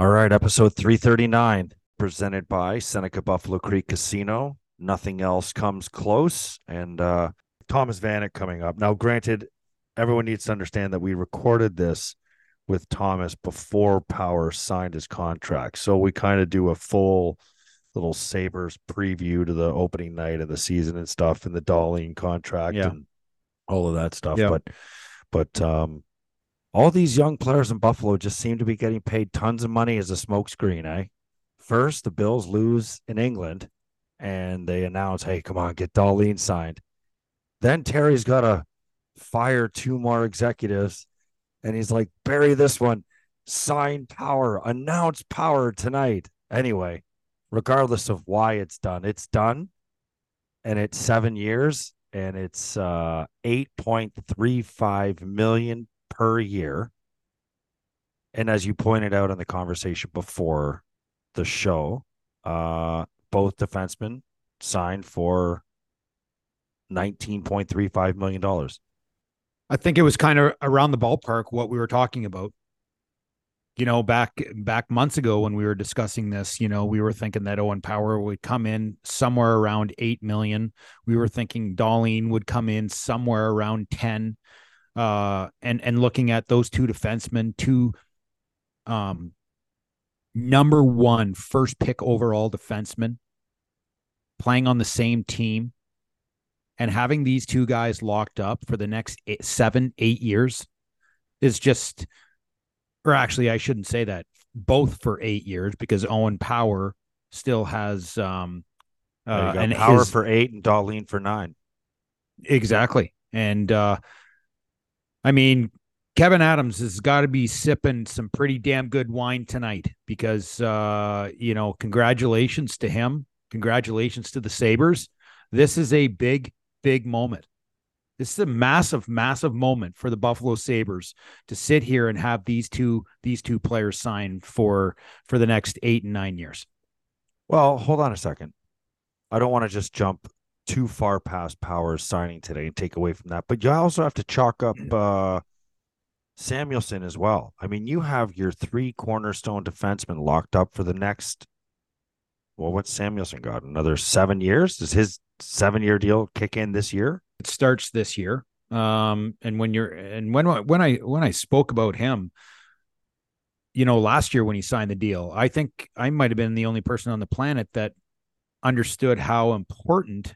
All right, episode 339, presented by Seneca Buffalo Creek Casino. Nothing else comes close. And uh, Thomas Vanek coming up. Now, granted, everyone needs to understand that we recorded this with Thomas before Power signed his contract. So we kind of do a full little Sabres preview to the opening night of the season and stuff and the Dahlin contract Yeah. and all of that stuff. Yeah. But but um all these young players in Buffalo just seem to be getting paid tons of money as a smokescreen, eh? First, the Bills lose in England and they announce, hey, come on, get Dahlin signed. Then Terry's got to fire two more executives and he's like, bury this one, sign power, announce power tonight. Anyway, regardless of why it's done, it's done. And it's seven years and it's uh 8.35 million per year. And as you pointed out in the conversation before the show, uh both defensemen signed for $19.35 million. I think it was kind of around the ballpark what we were talking about. You know, back back months ago when we were discussing this, you know, we were thinking that Owen Power would come in somewhere around eight million. We were thinking Dahlin would come in somewhere around ten. Uh, and and looking at those two defensemen, two um number one first pick overall defensemen playing on the same team and having these two guys locked up for the next eight, seven, eight years is just, or actually, I shouldn't say that. Both for eight years because Owen Power still has um, uh, and Power his- for eight and Dahlin for nine. exactly, and uh, I mean. Kevyn Adams has got to be sipping some pretty damn good wine tonight because, uh, you know, congratulations to him. Congratulations to the Sabres. This is a big, big moment. This is a massive, massive moment for the Buffalo Sabres to sit here and have these two these two players sign for for the next eight and nine years. Well, hold on a second. I don't want to just jump too far past Powers signing today and take away from that, but you also have to chalk up uh, Samuelsson as well. I mean, you have your three cornerstone defensemen locked up for the next. Well, what's Samuelsson got? Another seven years? Does his seven year deal kick in this year? It starts this year. Um, and when you're and when when I when I spoke about him, you know, last year when he signed the deal, I think I might have been the only person on the planet that understood how important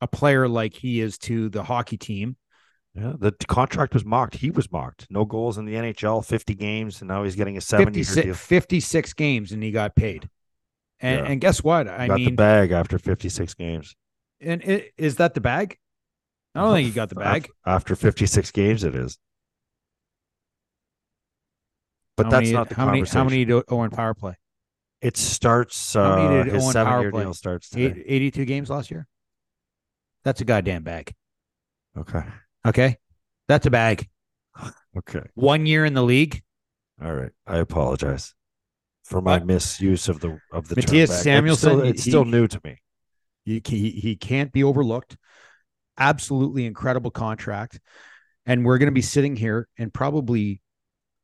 a player like he is to the hockey team. Yeah, the contract was mocked. He was mocked. No goals in the NHL, 50 games, and now he's getting a seven year 56, deal. 56 games and he got paid. And Yeah. and guess what? I got the bag after 56 games. and it, is that the bag? I don't think he got the bag. After 56 games, it is. But How that's many, not the how many conversation. how many did Owen Power play? It starts. How many Uh, did his Owen seven Power year play? deal starts today. 82 games last year. That's a goddamn bag. Okay. Okay. That's a bag. Okay. One year in the league. All right. I apologize for my misuse of the of the term Matthias bag. It's still- It's still he- new to me. He, he, he can't be overlooked. Absolutely incredible contract. And we're going to be sitting here and probably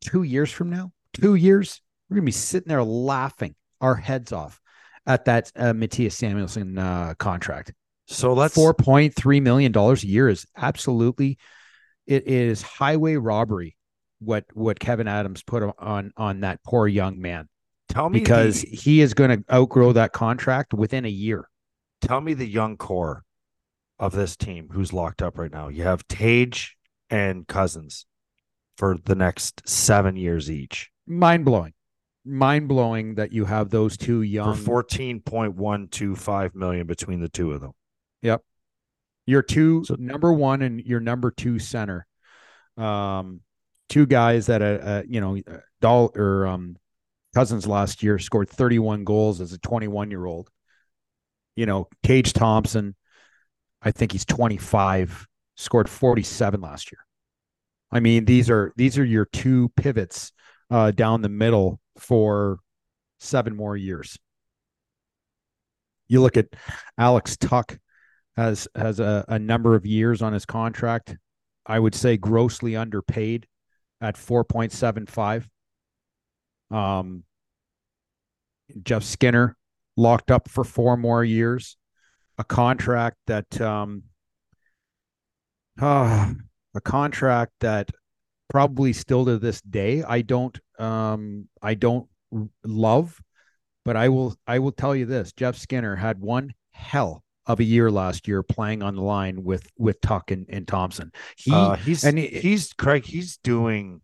two years from now, two years, we're going to be sitting there laughing our heads off at that uh, Mattias Samuelsson uh, contract. So let's. Four point three million dollars a year is absolutely it is highway robbery. What what Kevyn Adams put on on that poor young man tell me because the, he is going to outgrow that contract within a year. tell me the young core of this team who's locked up right now. You have Tage and Cozens for the next seven years each Mind blowing, mind blowing that you have those two young. for fourteen point one two five million between the two of them. Your two So- number one and your number two center, um, two guys that uh, uh you know, uh, Doll or um, Cozens last year scored 31 goals as a 21 year old. You know, Tage Thompson, I think he's 25, scored 47 last year. I mean, these are these are your two pivots uh, down the middle for seven more years. You look at Alex Tuch has has a, a number of years on his contract. I would say grossly underpaid at 4.75. Um, Jeff Skinner locked up for four more years, a contract that um uh, a contract that probably still to this day I don't um I don't love, but I will I will tell you this: Jeff Skinner had one hell of a year last year playing on the line with with Tuch and, and Thompson. He uh, he's and he, he's Craig. He's doing.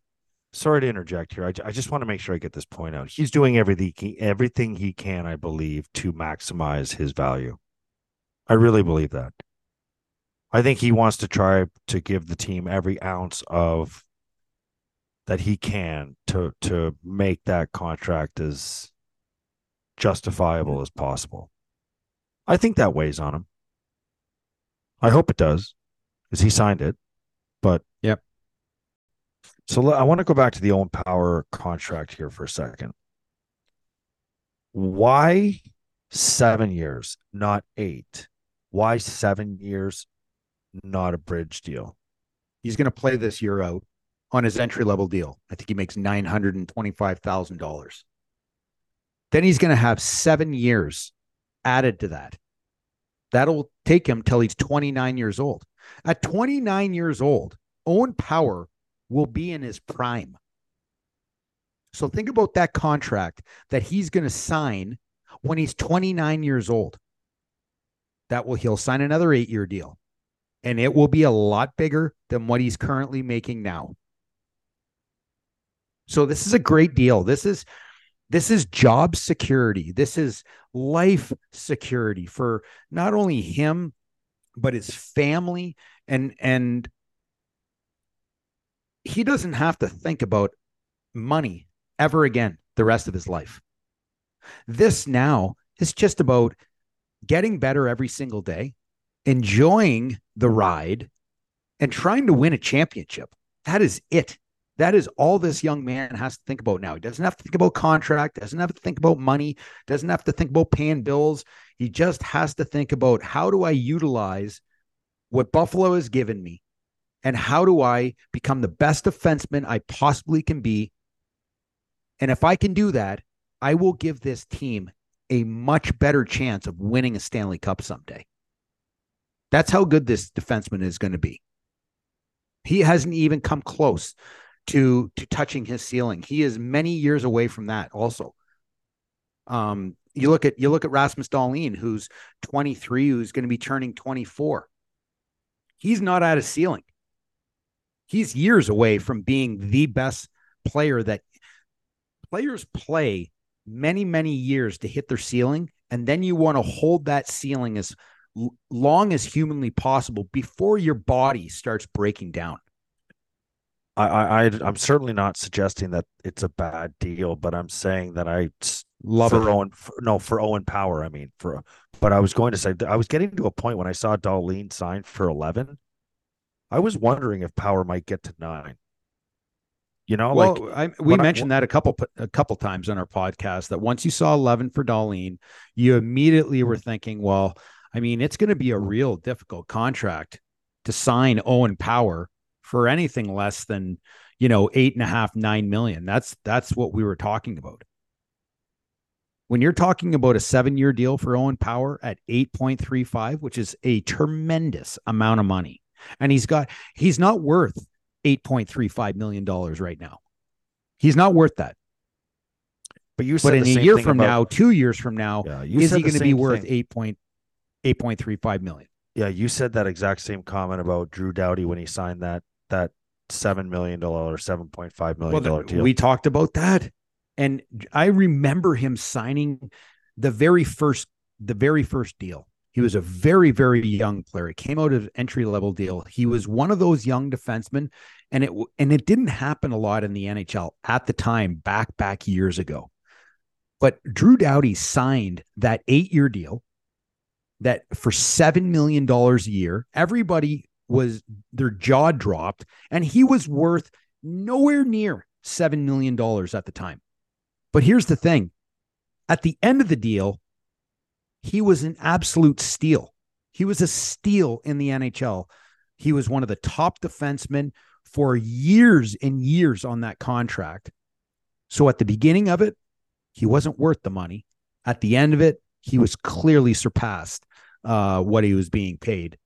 Sorry to interject here. I, I just want to make sure I get this point out. He's doing everything he, everything he can, I believe, to maximize his value. I really believe that. I think he wants to try to give the team every ounce of that he can to to make that contract as justifiable as possible. I think that weighs on him. I hope it does, because he signed it. But yep. So I want to go back to the Owen Power contract here for a second. Why seven years, not eight? Why seven years, not a bridge deal? He's going to play this year out on his entry level deal. I think he makes $925,000. Then he's going to have seven years added to that. That'll take him till he's 29 years old. At 29 years old, Owen Power will be in his prime. So think about that contract that he's going to sign when he's 29 years old. That will he'll sign another 8-year deal. And it will be a lot bigger than what he's currently making now. So this is a great deal. This is this is job security. This is life security for not only him but his family and and he doesn't have to think about money ever again the rest of his life. This now is just about getting better every single day, enjoying the ride, and trying to win a championship. That is it. That is all this young man has to think about now. He doesn't have to think about contract, doesn't have to think about money, doesn't have to think about paying bills. He just has to think about how do I utilize what Buffalo has given me and how do I become the best defenseman I possibly can be? And if I can do that, I will give this team a much better chance of winning a Stanley Cup someday. That's how good this defenseman is going to be. He hasn't even come close to to touching his ceiling. He is many years away from that also. Um you look at you look at Rasmus Dahlin who's 23 who's going to be turning 24. He's not at a ceiling. He's years away from being the best player that players play many many years to hit their ceiling and then you want to hold that ceiling as long as humanly possible before your body starts breaking down. I, I I'm certainly not suggesting that it's a bad deal, but I'm saying that I love for it. Owen. For, no, for Owen Power. I mean, for but I was going to say I was getting to a point when I saw Dahlin signed for eleven. I was wondering if Power might get to nine. You know, well, like I, we mentioned I, that a couple a couple times on our podcast that once you saw eleven for Dahlin, you immediately were thinking, well, I mean, it's going to be a real difficult contract to sign Owen Power for anything less than you know eight and a half nine million. That's that's what we were talking about. When you're talking about a seven year deal for owen power at 8.35 which is a tremendous amount of money and he's got he's not worth 8.35 million dollars right now. He's not worth that. But you but in a year from about, now two years from now yeah, is he going to be worth 8 point 8.35 million? Yeah you said that exact same comment about drew doughty when he signed that that seven million dollar, seven point five million dollar well, deal. We talked about that, and I remember him signing the very first the very first deal. He was a very very young player. He came out of entry level deal. He was one of those young defensemen, and it and it didn't happen a lot in the NHL at the time back back years ago. But Drew Doughty signed that eight year deal that for seven million dollars a year. Everybody was their jaw dropped, and he was worth nowhere near $7 million at the time. But here's the thing at the end of the deal, he was an absolute steal. He was a steal in the NHL. He was one of the top defensemen for years and years on that contract. So at the beginning of it, he wasn't worth the money. At the end of it, he was clearly surpassed uh, what he was being paid.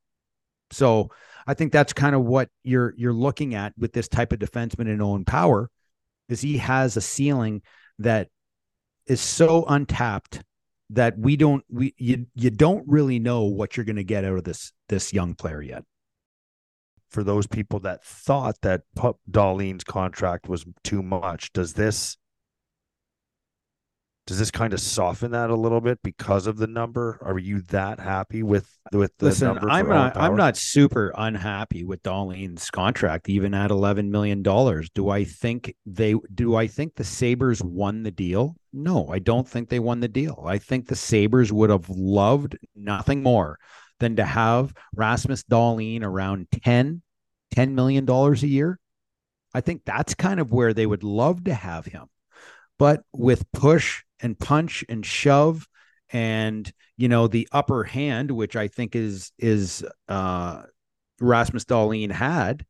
So I think that's kind of what you're you're looking at with this type of defenseman in Owen Power, is he has a ceiling that is so untapped that we don't we you you don't really know what you're going to get out of this this young player yet. For those people that thought that Pup Dahlin's contract was too much, does this does this kind of soften that a little bit because of the number? Are you that happy with with the Listen, number? I'm not I'm not super unhappy with Dahlin's contract, even at eleven million dollars. Do I think they do I think the Sabres won the deal? No, I don't think they won the deal. I think the Sabres would have loved nothing more than to have Rasmus Dahlin around 10, 10 million dollars a year. I think that's kind of where they would love to have him. But with push and punch and shove and you know the upper hand which i think is is uh rasmus dahlin had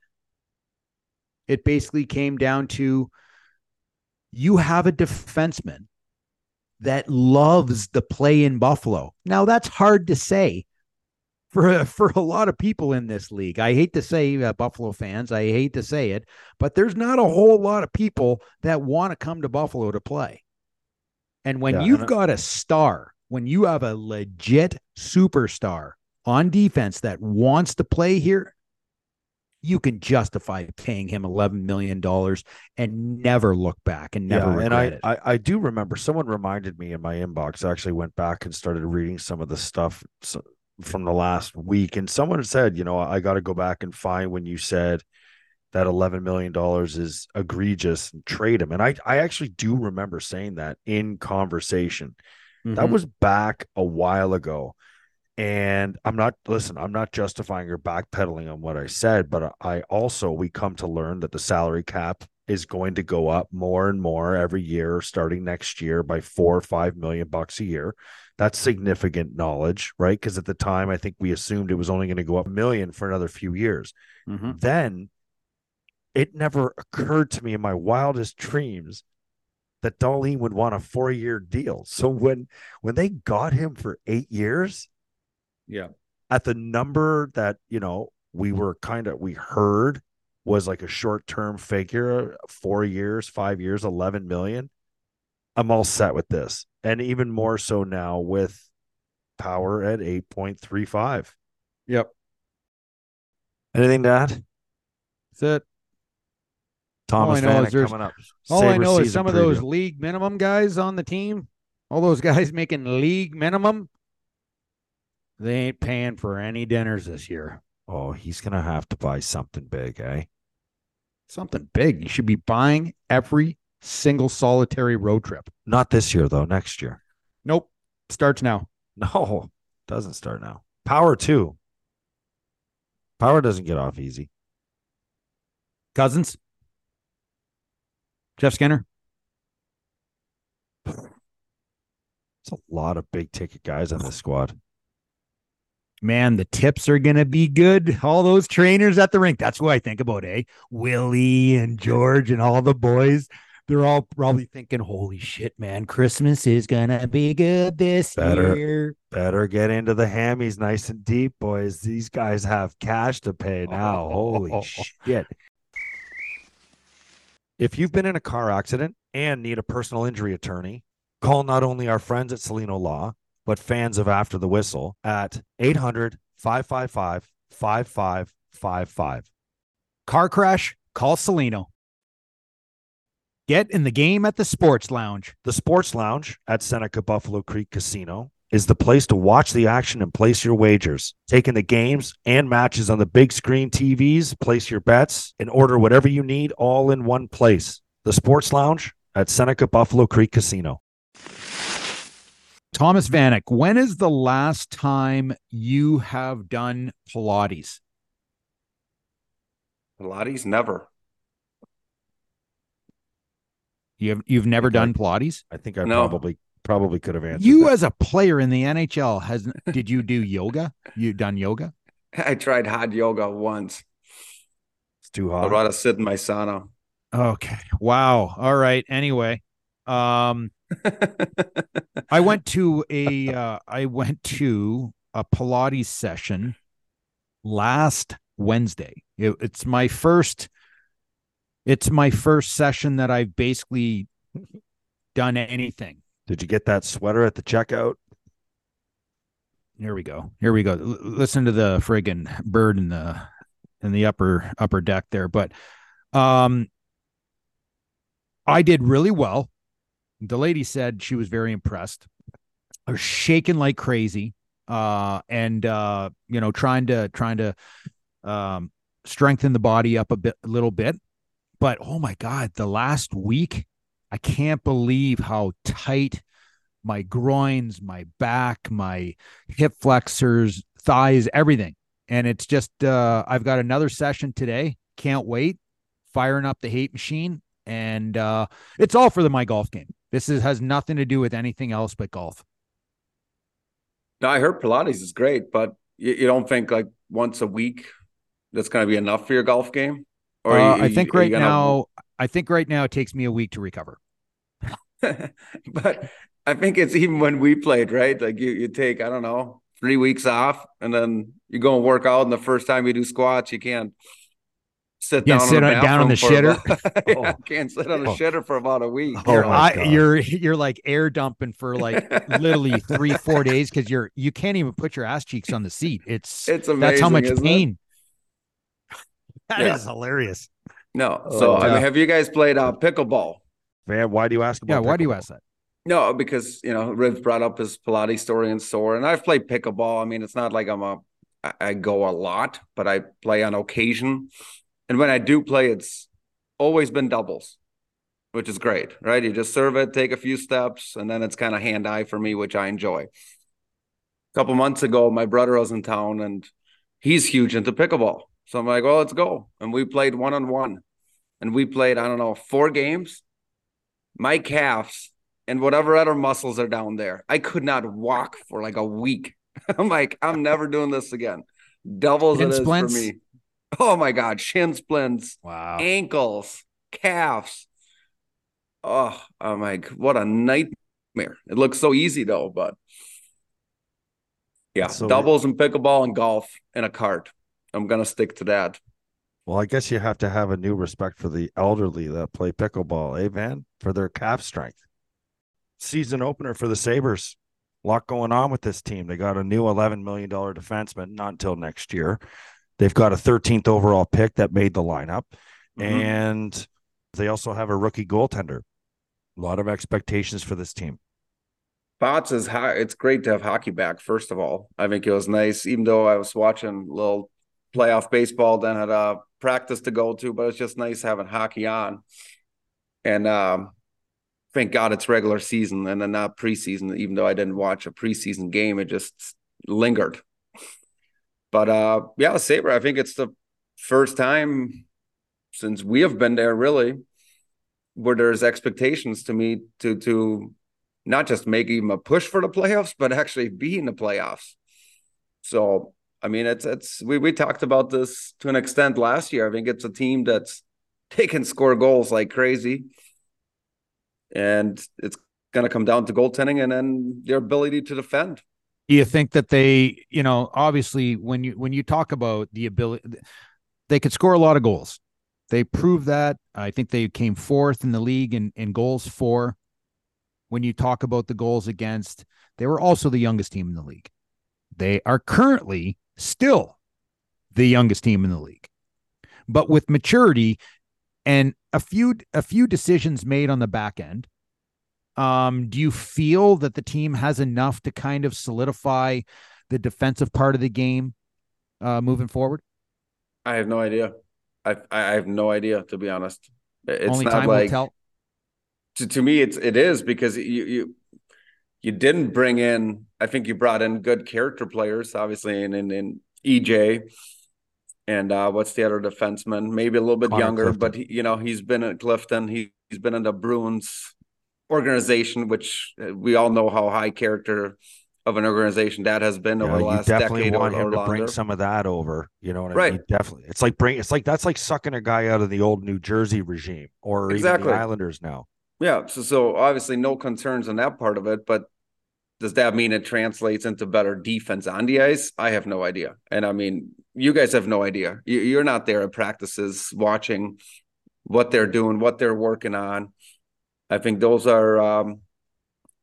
it basically came down to you have a defenseman that loves the play in buffalo. Now that's hard to say for for a lot of people in this league. I hate to say uh, buffalo fans i hate to say it but there's not a whole lot of people that want to come to buffalo to play and when Yeah, you've got a star, when you have a legit superstar on defense that wants to play here, you can justify paying him eleven million dollars and never look back and never yeah, and regret I. I I do remember someone reminded me in my inbox. I actually went back and started reading some of the stuff from the last week, and someone said, you know, I got to go back and find when you said that eleven million dollars is egregious and trade him. And I I actually do remember saying that in conversation. That Mhm. was back a while ago. And I'm not listen, I'm not justifying or backpedaling on what I said, but I also we come to learn that the salary cap is going to go up more and more every year starting next year by 4 or 5 million bucks a year. That's significant knowledge, right? Because at the time I think we assumed it was only going to go up a million for another few years. Mhm. Then it never occurred to me in my wildest dreams that Dahlin would want a four-year deal. So when when they got him for eight years, Yeah. at the number that you know we were kind of we heard was like a short-term figure, four years, five years, eleven million. I'm all set with this, and even more so now with power at eight point three five. Yep. Anything to add? That's it. Thomas I know is Vanek coming up. All I know is some of those league minimum guys on the team, all those guys making league minimum, they ain't paying for any dinners this year. Oh, he's gonna have to buy something big, eh? Something big. You should be buying every single solitary road trip. Not this year though. Next year. Nope. Starts now. No, doesn't start now. Power too. Power doesn't get off easy. Cozens. Jeff Skinner. There's a lot of big ticket guys on this squad. Man, the tips are gonna be good. All those trainers at the rink. That's what I think about, eh? Willie and George and all the boys. They're all probably thinking, "Holy shit, man! Christmas is gonna be good this Better. year." Better get into the hammies nice and deep, boys. These guys have cash to pay now. Holy shit. If you've been in a car accident and need a personal injury attorney, call not only our friends at Cellino Law, but fans of After the Whistle at 800 555 5555. Car crash? Call Salino. Get in the game at the Sports Lounge. The Sports Lounge at Seneca Buffalo Creek Casino is the place to watch the action and place your wagers. Taking the games and matches on the big screen TVs, place your bets, and order whatever you need all in one place. The Sports Lounge at Seneca Buffalo Creek Casino. Thomas Vanek, when is the last time you have done Pilates? Pilates, never. You have you've never done Pilates? I think I No. probably probably could have answered. You that. as a player in the NHL has did you do yoga? You done yoga? I tried hot yoga once. it's too hot. I'd rather sit in my sauna. Okay. Wow. All right. Anyway, um I went to a uh, I went to a Pilates session last Wednesday. It, it's my first it's my first session that I've basically done anything. Did you get that sweater at the checkout? Here we go. Here we go. L- listen to the friggin' bird in the in the upper upper deck there. But um I did really well. The lady said she was very impressed. I was shaking like crazy. Uh and uh, you know, trying to trying to um strengthen the body up a bit a little bit. But oh my God, the last week, I can't believe how tight my groins, my back, my hip flexors, thighs, everything. And it's just uh I've got another session today. Can't wait. Firing up the hate machine. And uh it's all for the my golf game. This is has nothing to do with anything else but golf. No, I heard Pilates is great, but you, you don't think like once a week that's going to be enough for your golf game? Or uh, you, I think right gonna- now, I think right now it takes me a week to recover. but I think it's even when we played, right? Like you, you take, I don't know, three weeks off and then you go and work out. And the first time you do squats, you can't sit Can't down, sit on, the on- down on the shitter? about- yeah, Oh. can't sit on a Oh. shitter for about a week. Oh you're, my I, God. you're you're like air dumping for like literally three four days because you're you can't even put your ass cheeks on the seat. It's It's amazing. that's how much isn't it? pain. That is Yeah. hilarious. No. Oh, So I mean, have you guys played uh, pickleball? Man, why do you ask about Yeah, why do you pickleball? ask that? No, because you know, Riv brought up his Pilates story and sore, and I've played pickleball. I mean, it's not like I'm a I go a lot, but I play on occasion. And when I do play, it's always been doubles, which is great, right? You just serve it, take a few steps, and then it's kind of hand eye for me, which I enjoy. A couple months ago, my brother was in town and he's huge into pickleball. So I'm like, well, let's go. And we played one on one. And we played, I don't know, four games. My calves and whatever other muscles are down there. I could not walk for like a week. I'm like, I'm never doing this again. Doubles Shin it is splints? for me. Oh my god, shin splints, Wow. ankles, calves. Oh, I'm like, what a nightmare. It looks so easy though, but yeah, So- doubles and pickleball and golf in a cart. I'm gonna stick to that. Well, I guess you have to have a new respect for the elderly that play pickleball, eh, man? For their calf strength. Season opener for the Sabres. A lot going on with this team. They got a new $11 million defenseman, not until next year. They've got a 13th overall pick that made the lineup. Mhm. And they also have a rookie goaltender. A lot of expectations for this team. Bots is ho- it's great to have hockey back. First of all, I think it was nice, even though I was watching a little playoff baseball, then had a practice to go to, but it's just nice having hockey on. And um, thank God it's regular season and then not preseason. Even though I didn't watch a preseason game, it just lingered. But uh, yeah, Saber, I think it's the first time since we have been there, really, where there's expectations to me to to not just make even a push for the playoffs, but actually be in the playoffs. So, I mean, it's it's we we talked about this to an extent last year. I think it's a team that's they can score goals like crazy, and it's going to come down to goaltending and then their ability to defend. Do you think that they, you know, obviously when you when you talk about the ability, they could score a lot of goals. They proved that. I think they came fourth in the league in in goals for. When you talk about the goals against, they were also the youngest team in the league. They are currently still the youngest team in the league. But with maturity and a few a few decisions made on the back end, um, do you feel that the team has enough to kind of solidify the defensive part of the game uh, moving forward? I have no idea. I I have no idea to be honest. It's Only not time like will tell. to, to me it's it is because you you you didn't bring in I think you brought in good character players obviously in in, in EJ and uh what's the other defenseman maybe a little bit Connor younger Clifton. but he, you know he's been at Clifton he, he's been in the Bruins organization which uh, we all know how high character of an organization that has been over Yeah, the you last definitely decade or, want or him to longer. bring some of that over. You know what I Right. mean? Definitely. It's like bring. It's like that's like sucking a guy out of the old New Jersey regime or Exactly. even the Islanders now. Yeah, so so obviously no concerns on that part of it, but does that mean it translates into better defense on the ice? I have no idea, and I mean, you guys have no idea. You, are not there at practices watching what they're doing, what they're working on. I think those are um,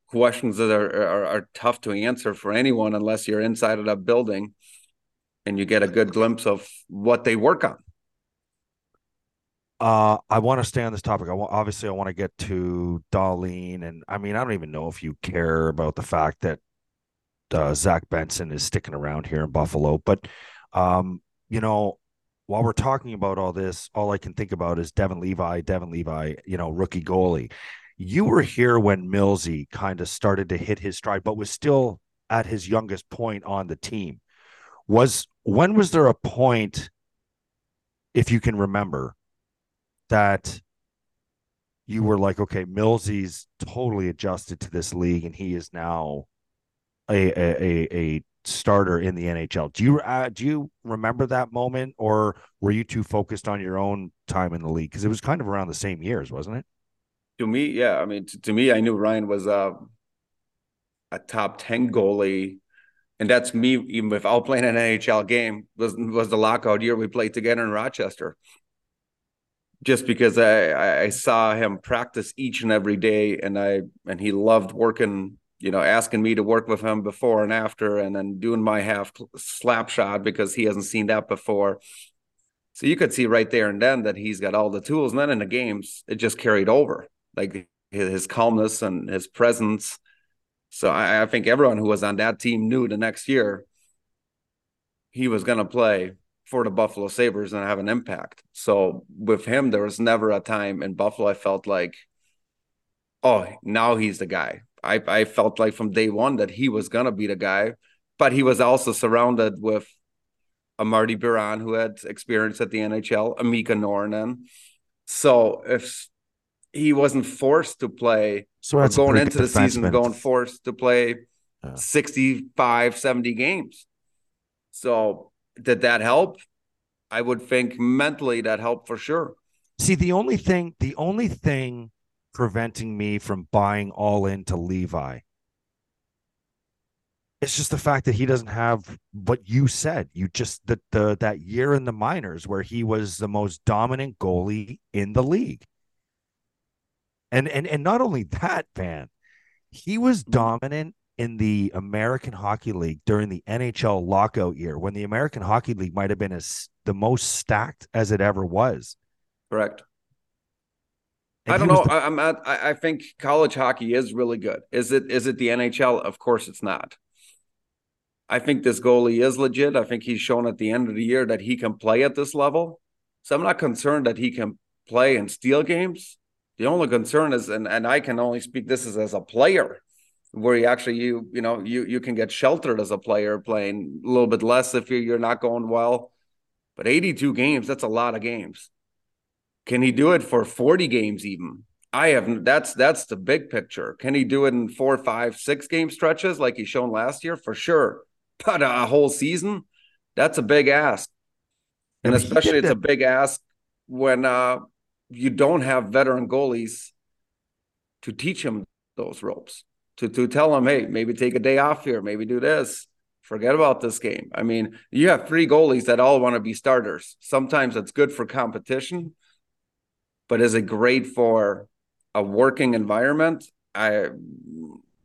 questions that are, are, are tough to answer for anyone unless you're inside of that building and you get a good glimpse of what they work on. Uh, I want to stay on this topic. I want, obviously, I want to get to Dahlin, and I mean, I don't even know if you care about the fact that uh, Zach Benson is sticking around here in Buffalo, but um, you know, while we're talking about all this, all I can think about is Devon Levi, Devon Levi, you know, rookie goalie. You were here when Millsy kind of started to hit his stride, but was still at his youngest point on the team. Was when was there a point, if you can remember, that you were like, okay, Millsy's totally adjusted to this league, and he is now a a a, starter in the NHL. Do you uh, do you remember that moment, or were you too focused on your own time in the league? Because it was kind of around the same years, wasn't it? To me, yeah. I mean, to, to me, I knew Ryan was a a top ten goalie, and that's me. Even without playing an NHL game, was was the lockout year we played together in Rochester just because I, I saw him practice each and every day and I and he loved working, you know, asking me to work with him before and after and then doing my half slap shot because he hasn't seen that before. So you could see right there and then that he's got all the tools. And then in the games, it just carried over. Like his calmness and his presence. So I, I think everyone who was on that team knew the next year he was going to play for the Buffalo Sabres and have an impact. So with him, there was never a time in Buffalo I felt like, oh, now he's the guy. I, I felt like from day one that he was gonna be the guy, but he was also surrounded with a Marty Biron who had experience at the NHL, a Mika Noronen. So if he wasn't forced to play so going into the season going forced to play yeah. 65 70 games so did that help? I would think mentally that helped for sure. See, the only thing, the only thing preventing me from buying all into Levi it's just the fact that he doesn't have what you said. You just the, the that year in the minors where he was the most dominant goalie in the league. And and and not only that, Van, he was mm-hmm. dominant in the American Hockey League during the NHL lockout year when the American Hockey League might have been as the most stacked as it ever was. Correct. And I don't know. The- I'm at, I think college hockey is really good. Is it? Is it the NHL? Of course, it's not. I think this goalie is legit. I think he's shown at the end of the year that he can play at this level. So I'm not concerned that he can play and steal games. The only concern is, and, and I can only speak this is as a player where you actually you you know you you can get sheltered as a player playing a little bit less if you're, you're not going well. But 82 games that's a lot of games. Can he do it for 40 games even? I have that's that's the big picture. Can he do it in four five six game stretches like he's shown last year? For sure. But a whole season? That's a big ask. And especially it's a big ask when uh you don't have veteran goalies to teach him those ropes to to tell them, hey, maybe take a day off here, maybe do this. Forget about this game. I mean, you have three goalies that all want to be starters. Sometimes it's good for competition, but is it great for a working environment? I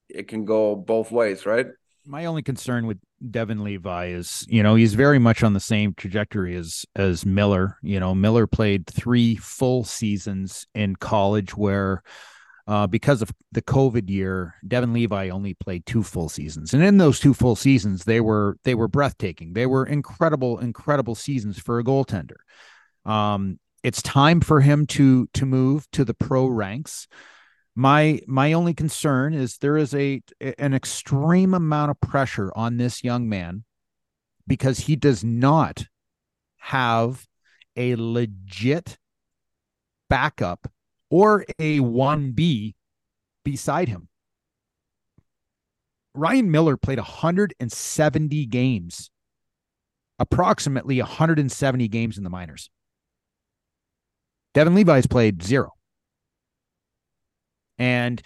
it can go both ways, right? My only concern with Devon Levi is, you know, he's very much on the same trajectory as as Miller. You know, Miller played three full seasons in college where uh, because of the COVID year, Devon Levi only played two full seasons, and in those two full seasons, they were they were breathtaking. They were incredible, incredible seasons for a goaltender. Um, it's time for him to to move to the pro ranks. My my only concern is there is a an extreme amount of pressure on this young man because he does not have a legit backup or a 1B beside him. Ryan Miller played 170 games, approximately 170 games in the minors. Devon Levi's played zero. and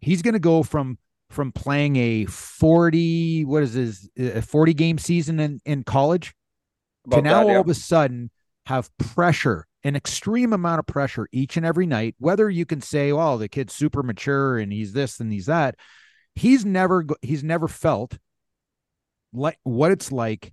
he's going to go from from playing a 40 what is this a 40 game season in in college About to now that, yeah. all of a sudden have pressure an extreme amount of pressure each and every night whether you can say well the kid's super mature and he's this and he's that he's never he's never felt like what it's like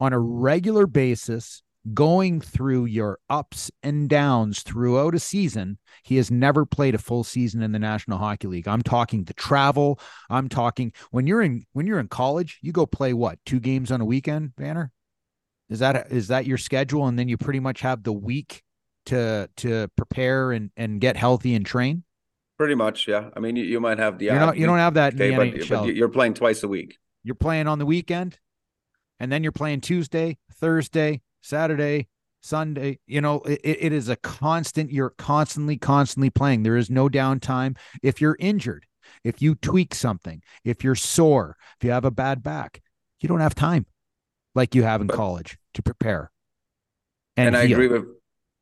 on a regular basis going through your ups and downs throughout a season. He has never played a full season in the national hockey league. I'm talking the travel. I'm talking when you're in when you're in college you go play what two games on a weekend Vanner? Is that is that your schedule? And then you pretty much have the week to to prepare and and get healthy and train Pretty much, yeah. I mean, you, you might have the you're not, you don't have that the but, NHL. but you're playing twice a week. you're playing on the weekend and then you're playing Tuesday, Thursday, Saturday, Sunday. You know, it, it is a constant, you're constantly, constantly playing. There is no downtime. If you're injured, if you tweak something, if you're sore, if you have a bad back, you don't have time like you have in But- college to prepare. And, I agree with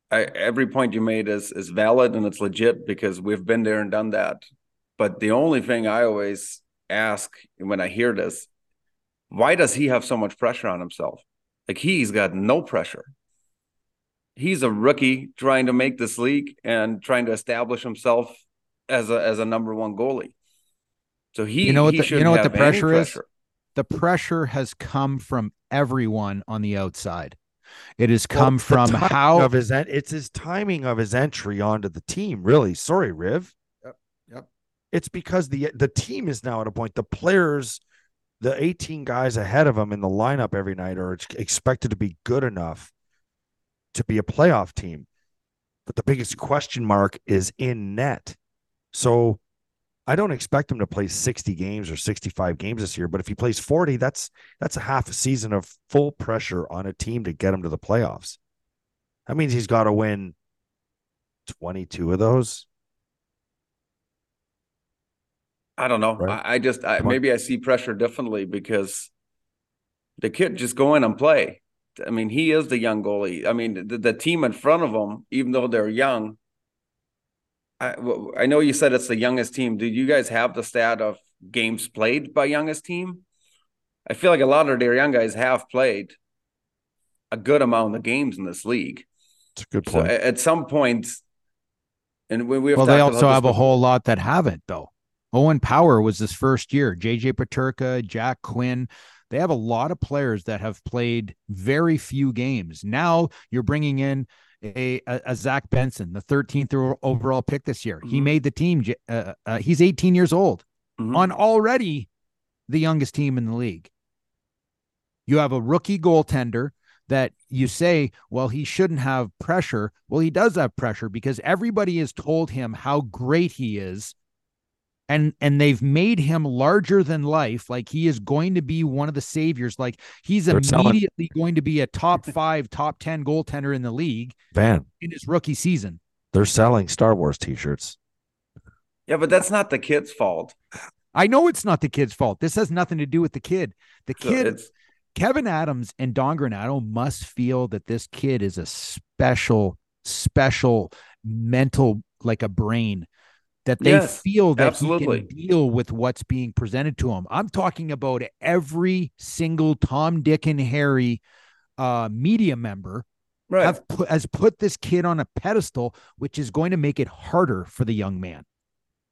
I, every point you made is is valid and it's legit because we've been there and done that. But the only thing I always ask when I hear this, why does he have so much pressure on himself? Like he's got no pressure. He's a rookie trying to make this league and trying to establish himself as a as a number one goalie. So he You know what the- you know what the any pressure is? The pressure has come from everyone on the outside. It has come the from how of his en- it's his timing of his entry onto the team. Really, sorry, Riv. Yep, yep. It's because the the team is now at a point. The players, the eighteen guys ahead of him in the lineup every night are expected to be good enough to be a playoff team. But the biggest question mark is in net. So I don't expect him to play 60 games or 65 games this year, but if he plays 40, that's that's a half a season of full pressure on a team to get him to the playoffs. That means he's got to win 22 of those. I don't know. Right. I, I just I, maybe I see pressure differently because the kid just go in and play. I mean, he is the young goalie. I mean, the, the team in front of him, even though they're young. I I know you said it's the youngest team. Do you guys have the stat of games played by youngest team? I feel like a lot of their young guys have played a good amount of games in this league. It's a good point. at, at some point, and we, we have well, they also this have a whole lot that haven't, though. Owen Power was his first year. JJ Peterka, Jack Quinn. They have a lot of players that have played very few games. Now you're bringing in a, a, a Zach Benson, the 13th overall pick this year. He Mhm. made the team. Uh, uh, he's 18 years old Mhm. on already the youngest team in the league. You have a rookie goaltender that you say, well, he shouldn't have pressure. Well, he does have pressure because everybody has told him how great he is. And and they've made him larger than life. Like he is going to be one of the saviors. Like he's They're selling- immediately going to be a top five, top 10 goaltender in the league Van, in his rookie season. they're selling Star Wars t-shirts. Yeah, but that's not the kid's fault. I know it's not the kid's fault. This has nothing to do with the kid. The So kid it's Kevyn Adams and Don Granato must feel that this kid is a special, special mental, like a brain, that they Yes, feel that absolutely. he can deal with what's being presented to him. I'm talking about every single Tom, Dick, and Harry uh, media member right. have put, has put this kid on a pedestal, which is going to make it harder for the young man.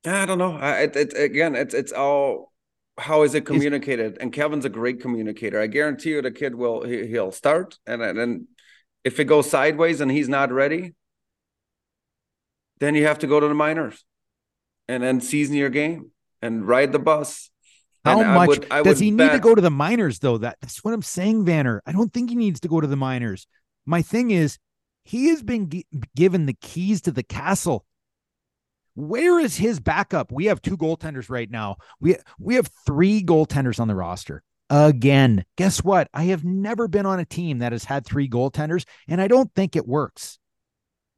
I don't know. I, it, it, again, it's it's all how is it communicated? And Kevyn's a great communicator. I guarantee you, the kid will he, he'll start, and then if it goes sideways and he's not ready, then you have to go to the minors, and then season your game and ride the bus. How And I much would- I does would he need to go to the minors though? That that's what I'm saying, Vanner. I don't think he needs to go to the minors. My thing is, he has been gi- given the keys to the castle. Where is his backup? We have two goaltenders right now. We we have three goaltenders on the roster. Again, guess what? I have never been on a team that has had three goaltenders, and I don't think it works.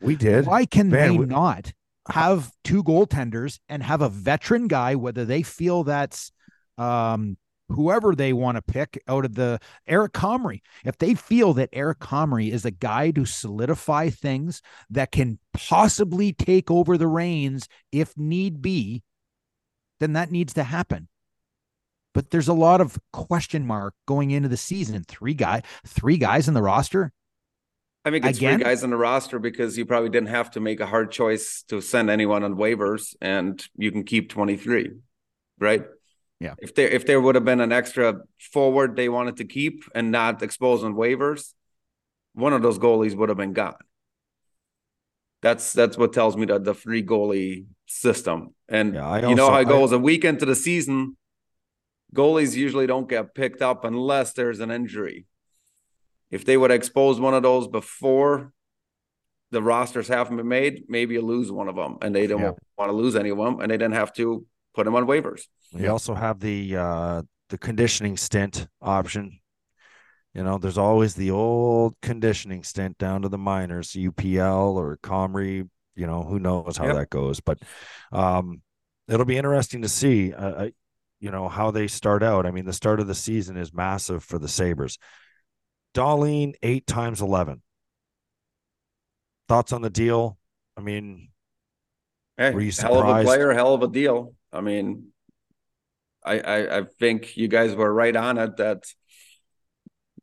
We did. Why can Man, they we- not have two goaltenders and have a veteran guy, whether they feel that's um, whoever they want to pick out of the Eric Comrie. If they feel that Eric Comrie is a guy to solidify things that can possibly take over the reins if need be, then that needs to happen. But there's a lot of question mark going into the season. Three guy, three guys in the roster. I think it's Again? three guys on the roster because you probably didn't have to make a hard choice to send anyone on waivers, and you can keep twenty three, right? Yeah. If there if there would have been an extra forward they wanted to keep and not expose on waivers, one of those goalies would have been gone. That's that's what tells me that the free goalie system. And Yeah, I you know how it goes a week into the season, goalies usually don't get picked up unless there's an injury. If they would expose one of those before the rosters haven't been made, maybe you lose one of them, and they don't Yeah. want to lose any of them, and they didn't have to put them on waivers. We also have the uh the conditioning stint option. You know, there's always the old conditioning stint down to the minors, UPL or Comrie. You know, who knows how Yep. that goes, but um, it'll be interesting to see. Uh, uh, you know how they start out. I mean, the start of the season is massive for the Sabres. Dahlin eight times eleven. Thoughts on the deal? I mean, Hey, Were you hell of a player, hell of a deal. I mean, I, I I think you guys were right on it that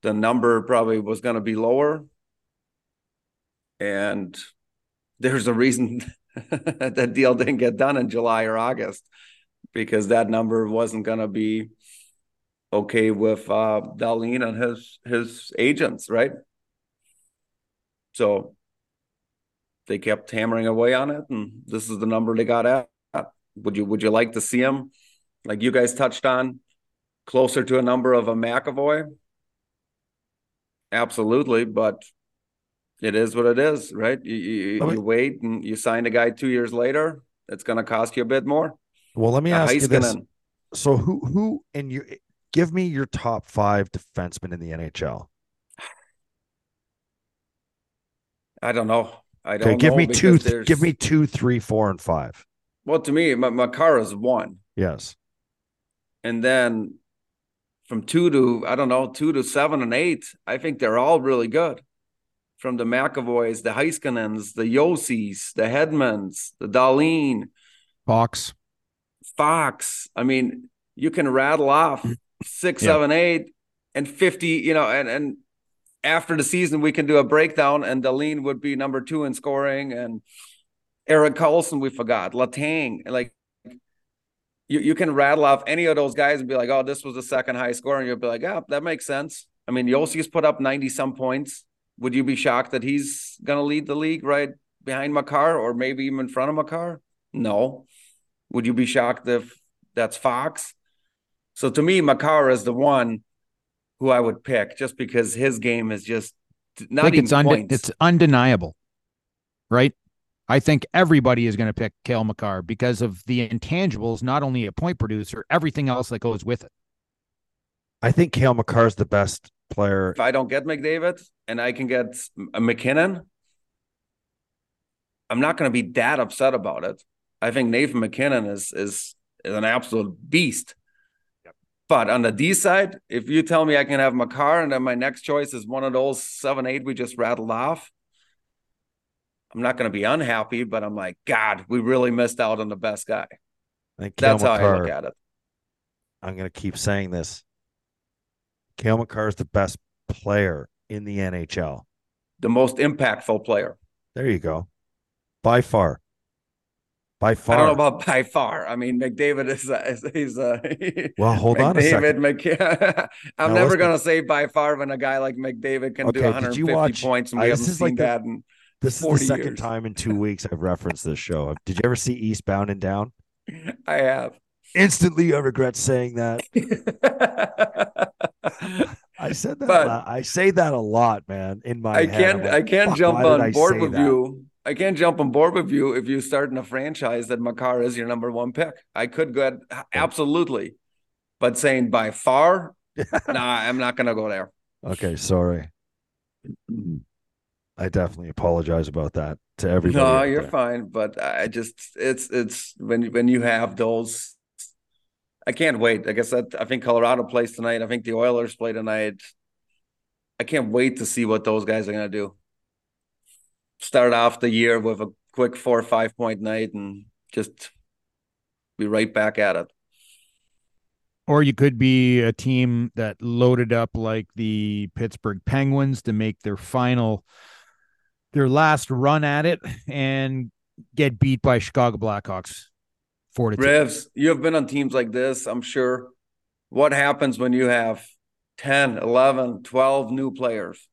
the number probably was going to be lower, and there's a reason that deal didn't get done in July or August because that number wasn't going to be okay with uh Dahlin and his his agents, right? So they kept hammering away on it, and this is the number they got at. Would you would you like to see him, like you guys touched on, closer to a number of a McAvoy? Absolutely, but it is what it is, right? You you, me- you wait and you sign a guy two years later. It's going to cost you a bit more. well, let me ask you this. Heiskanen, So who who and you give me your top five defensemen in the NHL. I don't know. I don't Okay, give know me two. because th- Give me two, three, four, and five. Well, to me, Ma- Makara's one. Yes. and then from two to I don't know two to seven and eight, I think they're all really good. From the McAvoys, the Heiskanens, the Josis, the Hedmans, the Dahlin, Fox. Fox. I mean, you can rattle off six, Yeah. seven, eight, and fifty. You know, and and after the season, we can do a breakdown, and Dahlin would be number two in scoring, and Erik Karlsson, we forgot, Letang, like you, you can rattle off any of those guys and be like, oh, this was the second high score. And you'll be like, yeah, that makes sense. I mean, Josi's put up 90 some points. Would you be shocked that he's going to lead the league right behind Makar or maybe even in front of Makar? No. Would you be shocked if that's Fox? So to me, Makar is the one who I would pick just because his game is just not even it's, unde- points. it's undeniable, right? I think everybody is going to pick Cale Makar because of the intangibles, not only a point producer, everything else that goes with it. I think Cale Makar is the best player. if I don't get McDavid and I can get a MacKinnon, I'm not going to be that upset about it. I think Nathan MacKinnon is is is an absolute beast. But on the D side, if you tell me I can have Makar and then my next choice is one of those seven, eight we just rattled off, I'm not going to be unhappy, but I'm like, God, we really missed out on the best guy. That's how I look at it. I'm going to keep saying this. Cale Makar is the best player in the NHL. The most impactful player. There you go. By far. By far. I don't know about by far. I mean, McDavid is, a, is he's a well, hold on a second. McDavid, McK- I'm Now never going to say by far when a guy like McDavid can do Okay, did you 150 watch- points and I- we this haven't is seen like the- that. In, This is the 40 second years. time in two weeks I've referenced this show. Did you ever see Eastbound and Down? I have. Instantly, I regret saying that. I said that. But- a lot. I say that a lot, man. In my I head. can't. Like, I can't jump I on board with that?" you. I can't jump on board with you if you start in a franchise that Makar is your number one pick. I could go ahead, absolutely, but saying by far, nah, I'm not going to go there. Okay, sorry. I definitely apologize about that to everybody. No, you're there. fine. But I just it's it's when when you have those. I can't wait. I said, I think Colorado plays tonight. I think the Oilers play tonight. I can't wait to see what those guys are going to do. Start off the year with a quick four or five point night and just be right back at it. Or you could be a team that loaded up like the Pittsburgh Penguins to make their final, their last run at it and get beat by Chicago Blackhawks. Four to Revs, you have been on teams like this, I'm sure. What happens when you have 10, 11, 12 new players?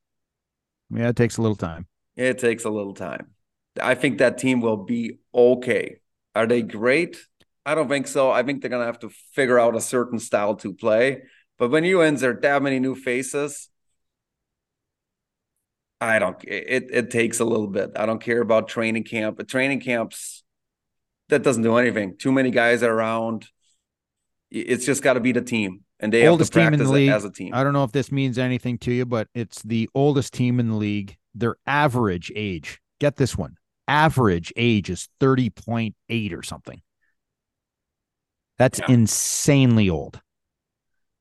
Yeah, it takes a little time. It takes a little time. I think that team will be okay. Are they great? I don't think so. I think they're going to have to figure out a certain style to play. But when you insert that many new faces, I don't. It it takes a little bit. I don't care about training camp. But training camps that doesn't do anything. Too many guys are around. It's just got to be the team, and they oldest team in the league as a team. I don't know if this means anything to you, but it's the oldest team in the league. Their average age. Get this one. Average age is thirty point eight or something. That's yeah. insanely old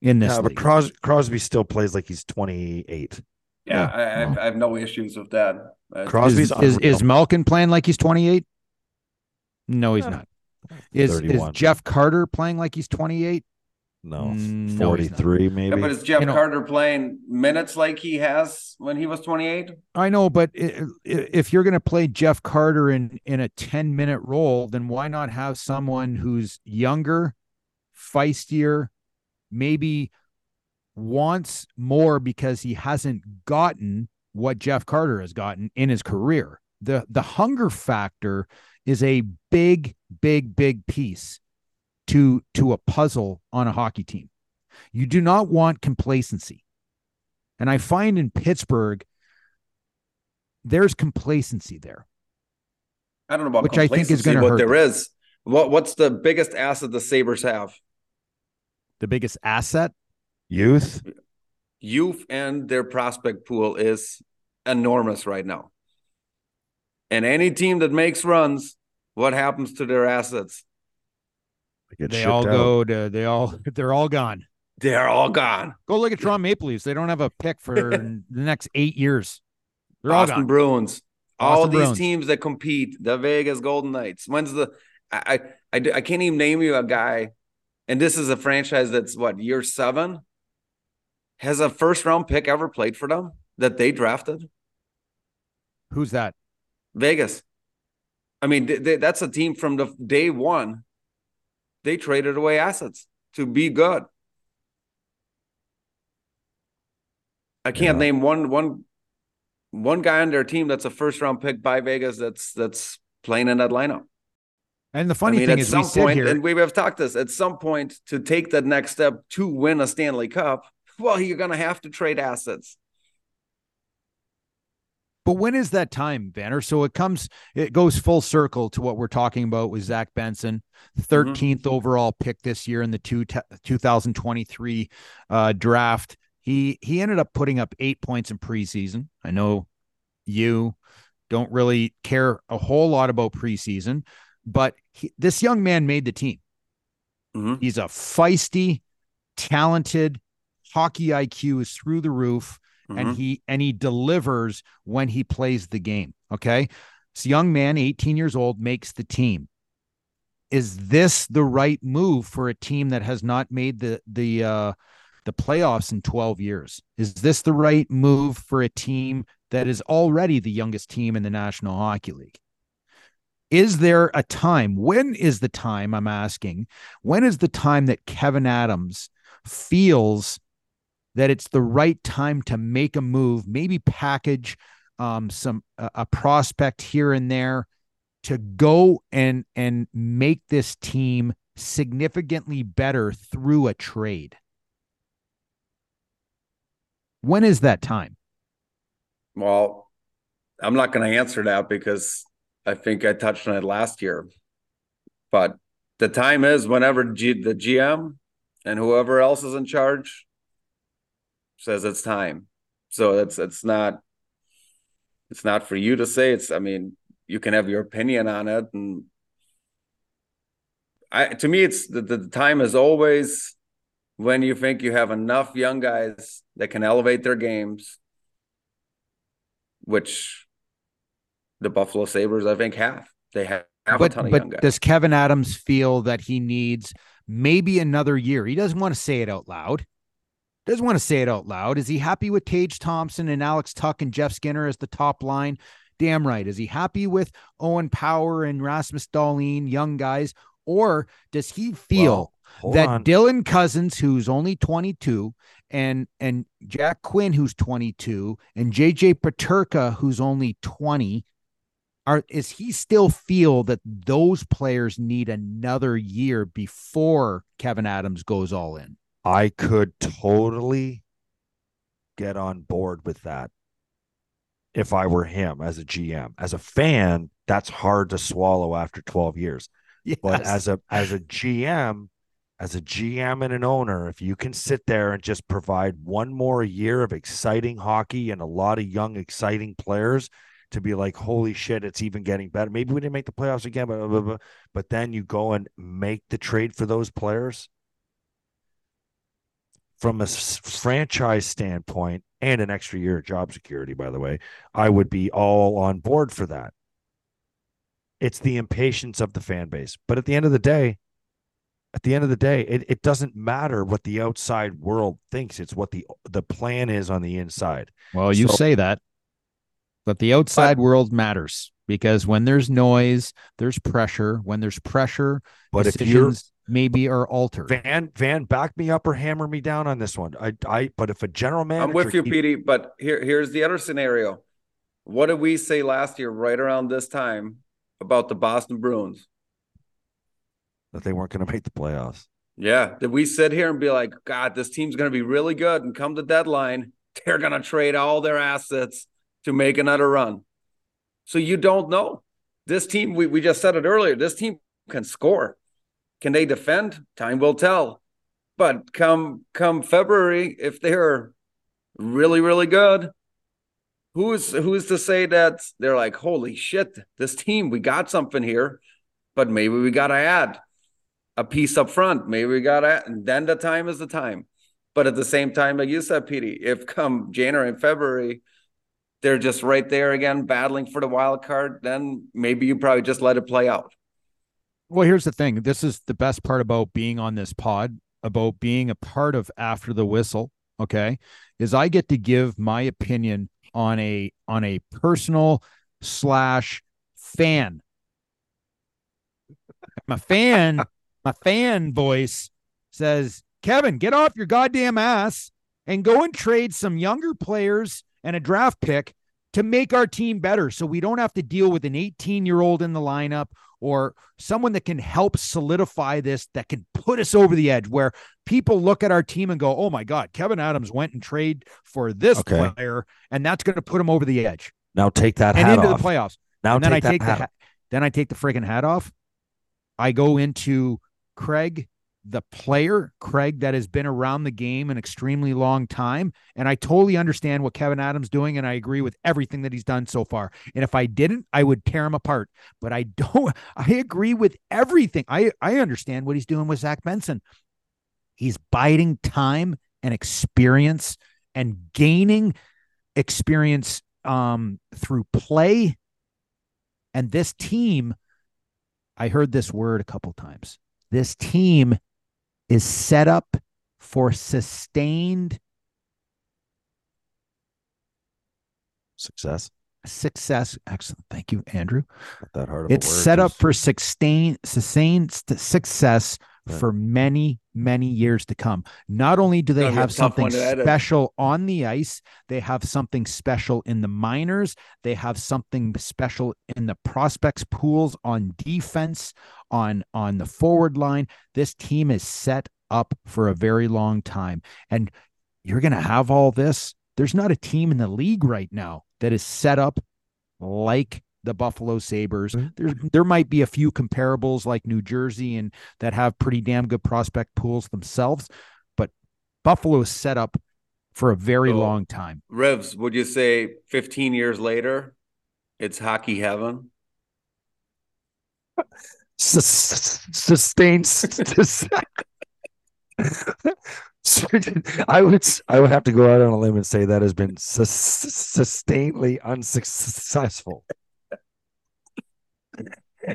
in this. Yeah, but Cros- Crosby still plays like he's 28. Yeah, yeah. I, have, I, have, no issues with that. Uh, Crosby's is, is, is Malkin playing like he's 28? No, he's not. Is, is Jeff Carter playing like he's 28? No, mm, 43 no, maybe. Yeah, but is Jeff you know, Carter playing minutes like he has when he was 28? I know, but if you're going to play Jeff Carter in in a 10 minute role, then why not have someone who's younger, feistier, maybe wants more because he hasn't gotten what Jeff Carter has gotten in his career. The the hunger factor is a big big big piece to to a puzzle on a hockey team. You do not want complacency. And I find in Pittsburgh there's complacency there. I don't know about which I think is going to hurt. There them. is. What what's the biggest asset the Sabres have? The biggest asset? Youth. Youth and their prospect pool is enormous right now. And any team that makes runs, what happens to their assets? They all out. go to they all they're all gone. They're all gone. Go look at Toronto Maple Leafs. They don't have a pick for the next eight years. They're Boston all gone. Bruins. Boston all these Bruins. teams that compete, the Vegas Golden Knights. When's the I, I I can't even name you a guy, and this is a franchise that's what year seven. Has a first round pick ever played for them that they drafted? Who's that? Vegas. I mean, they, they, that's a team from the day one they traded away assets to be good. I can't yeah. name one one one guy on their team that's a first round pick by Vegas that's that's playing in that lineup. And the funny I mean, thing is, we point, here, and we have talked this at some point to take that next step to win a Stanley Cup. Well, you're going to have to trade assets. But when is that time, Vanner? So it comes, it goes full circle to what we're talking about with Zach Benson, 13th mm-hmm. overall pick this year in the two, 2023 uh, draft. He he ended up putting up eight points in preseason. I know you don't really care a whole lot about preseason, but he, this young man made the team. Mm-hmm. He's a feisty, talented, hockey IQ is through the roof mm-hmm. and he and he delivers when he plays the game. Okay. This young man, 18 years old, makes the team. Is this the right move for a team that has not made the the uh the playoffs in 12 years? Is this the right move for a team that is already the youngest team in the National Hockey League? Is there a time? When is the time? I'm asking. When is the time that Kevyn Adams feels that it's the right time to make a move, maybe package um, some a, a prospect here and there to go and and make this team significantly better through a trade. When is that time? Well, I'm not going to answer that because I think I touched on it last year. But the time is whenever G- the GM and whoever else is in charge says it's time. So it's it's not it's not for you to say. It's I mean you can have your opinion on it, and I to me, it's the, the time is always when you think you have enough young guys that can elevate their games, which the Buffalo Sabres, I think, have. They have, have but, a ton of but young guys. does Kevyn Adams feel that he needs maybe another year? He doesn't want to say it out loud. Doesn't want to say it out loud. Is he happy with Tage Thompson and Alex Tuch and Jeff Skinner as the top line? Damn right. Is he happy with Owen Power and Rasmus Dahlin, young guys? Or does he feel Well, that on. Dylan Cozens, who's only 22, and and Jack Quinn, who's 22, and JJ Peterka, who's only 20, are is he still feel that those players need another year before Kevyn Adams goes all in? I could totally get on board with that if I were him as a GM. As a fan, that's hard to swallow after 12 years. But as a as a GM, as a GM and an owner, if you can sit there and just provide one more year of exciting hockey and a lot of young, exciting players to be like, holy shit, it's even getting better. Maybe we didn't make the playoffs again, but, but, but, but then you go and make the trade for those players. From a franchise standpoint and an extra year of job security, by the way, I would be all on board for that. It's the impatience of the fan base. But at the end of the day, at the end of the day, it, it doesn't matter what the outside world thinks. It's what the the plan is on the inside. Well, you So- say that, but the outside world matters because when there's noise, there's pressure. When there's pressure, But if you're maybe are altered. Van Van, back me up or hammer me down on this one. I I but if a general manager I'm with you, keep- Petey. But here, here's the other scenario. What did we say last year, right around this time, about the Boston Bruins? that they weren't going to make the playoffs. Yeah. Did we sit here and be like, God, this team's going to be really good and come the deadline, they're going to trade all their assets to make another run? So you don't know. This team, we, we just said it earlier, this team can score. Can they defend? Time will tell. But come come February, if they're really, really good, who's who's to say that they're like, holy shit, this team, we got something here, but maybe we gotta add a piece up front. Maybe we got to, and then the time is the time. But at the same time, like you said, Petey, if come January and February, they're just right there again, battling for the wild card, then maybe you probably just let it play out. Well, here's the thing. This is the best part about being on this pod, about being a part of After the Whistle, okay? Is I get to give my opinion on a on a personal slash fan. My fan, my fan voice says, Kevyn, get off your goddamn ass and go and trade some younger players and a draft pick to make our team better so we don't have to deal with an 18 year old in the lineup or someone that can help solidify this that can put us over the edge where people look at our team and go oh my god kevyn adams went and trade for this Okay. player and that's going to put him over the edge Now take that and hat into off. the playoffs now and then take i that take the hat then i take the freaking hat off i go into craig the player craig that has been around the game an extremely long time and i totally understand what kevyn adams doing and i agree with everything that he's done so far. And if i didn't i would tear him apart. But i don't i agree with everything. I i understand what he's doing with zach benson. He's biding time and experience and gaining experience um through play. And this team i heard this word a couple times. This team is set up for sustained Success. success. Excellent. Thank you andrew. Not that hard of it's set up for sustain sustained success Right. for many many years to come. Not only do they Gonna have something one to edit. special on the ice they have something special in the minors. They have something special in the prospects pools on defense on on the forward line. This team is set up for a very long time. And you're going to have all this. There's not a team in the league right now that is set up like the Buffalo Sabres. Mhm. There's there might be a few comparables like New Jersey and that have pretty damn good prospect pools themselves, but Buffalo is set up for a very So- long time. Revs, would you say 15 years later, it's hockey heaven? sustained. I would I would have to go out on a limb and say that has been sustainedly unsuccessful.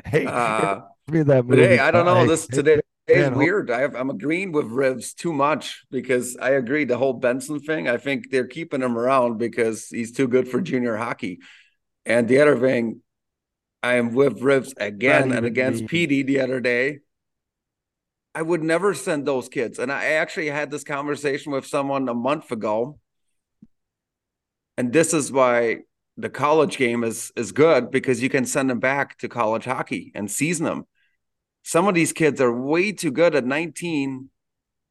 Hey, uh, me that movie. Hey, I don't know. This today is weird. I have, I'm agreeing with Rivs too much because I agree the whole Benson thing. I think they're keeping him around because he's too good for junior hockey. And the other thing, I am with Rivs again and against PD the other day. I would never send those kids. And I actually had this conversation with someone a month ago. And this is why the college game is is good because you can send them back to college hockey and season them. Some of these kids are way too good at 19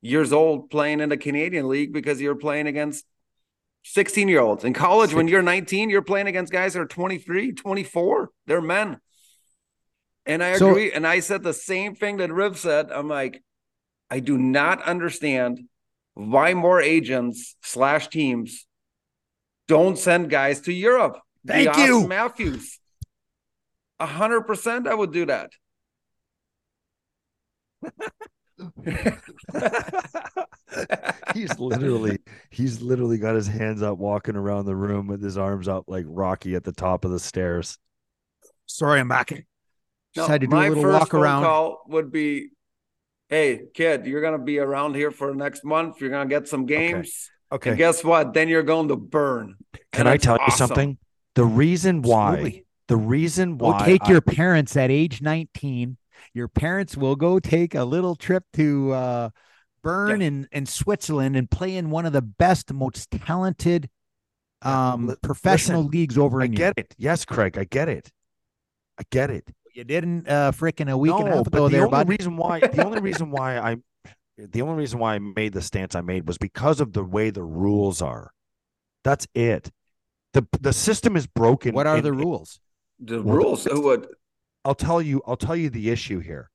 years old playing in the Canadian league because you're playing against 16 year olds in college when you're 19 you're playing against guys that are 23 24 they're men and I agree. So, and I said the same thing that Riv said. I'm like, I do not understand why more agents slash teams don't send guys to Europe. Thank you, Matthews. A hundred percent, I would do that. he's literally he's literally got his hands up walking around the room with his arms up like Rocky at the top of the stairs. Sorry, I'm back. Just no, had to do a little walk around. Call would be, "Hey, kid, you're gonna be around here for next month. You're gonna get some games. Okay. okay. And guess what? Then you're going to burn. Can I tell awesome. you something? The reason why, Absolutely. the reason why, go take I, your parents at age 19. Your parents will go take a little trip to uh, Bern yeah. in, in Switzerland and play in one of the best, most talented um, professional Listen, leagues over I in get Europe. it. Yes, Craig, I get it. I get it you didn't uh freaking a week no, and a half ago the there, only bud. reason why the only reason why I the only reason why I made the stance I made was because of the way the rules are. That's it. The the system is broken. What are in, the rules? The well, rules would I'll tell you I'll tell you the issue here.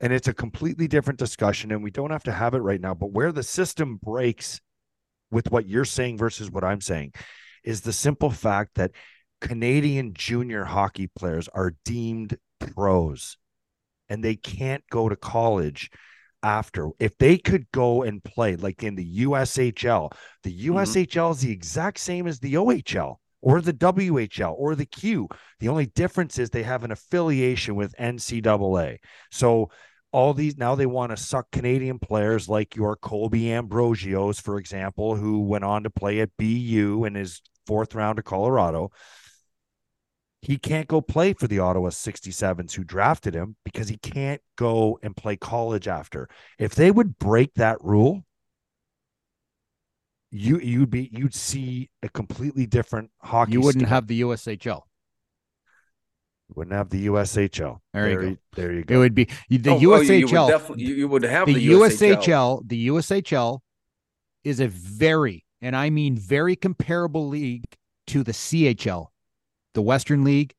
And it's a completely different discussion and we don't have to have it right now, but where the system breaks with what you're saying versus what I'm saying is the simple fact that Canadian junior hockey players are deemed pros and they can't go to college after. If they could go and play like in the USHL, the USHL mm-hmm. is the exact same as the OHL or the WHL or the Q. The only difference is they have an affiliation with NCAA. So all these now they want to suck Canadian players like your Colby Ambrosios, for example, who went on to play at BU in his fourth round of Colorado he can't go play for the Ottawa 67s who drafted him because he can't go and play college after. If they would break that rule, you you'd be you'd see a completely different hockey. You wouldn't have the USHL. You wouldn't have the USHL. There, there you go. There you go. It would be the oh, USHL. Oh, you, would you, would have the, the USHL. USHL. The USHL is a very, and I mean very comparable league to the CHL the Western League,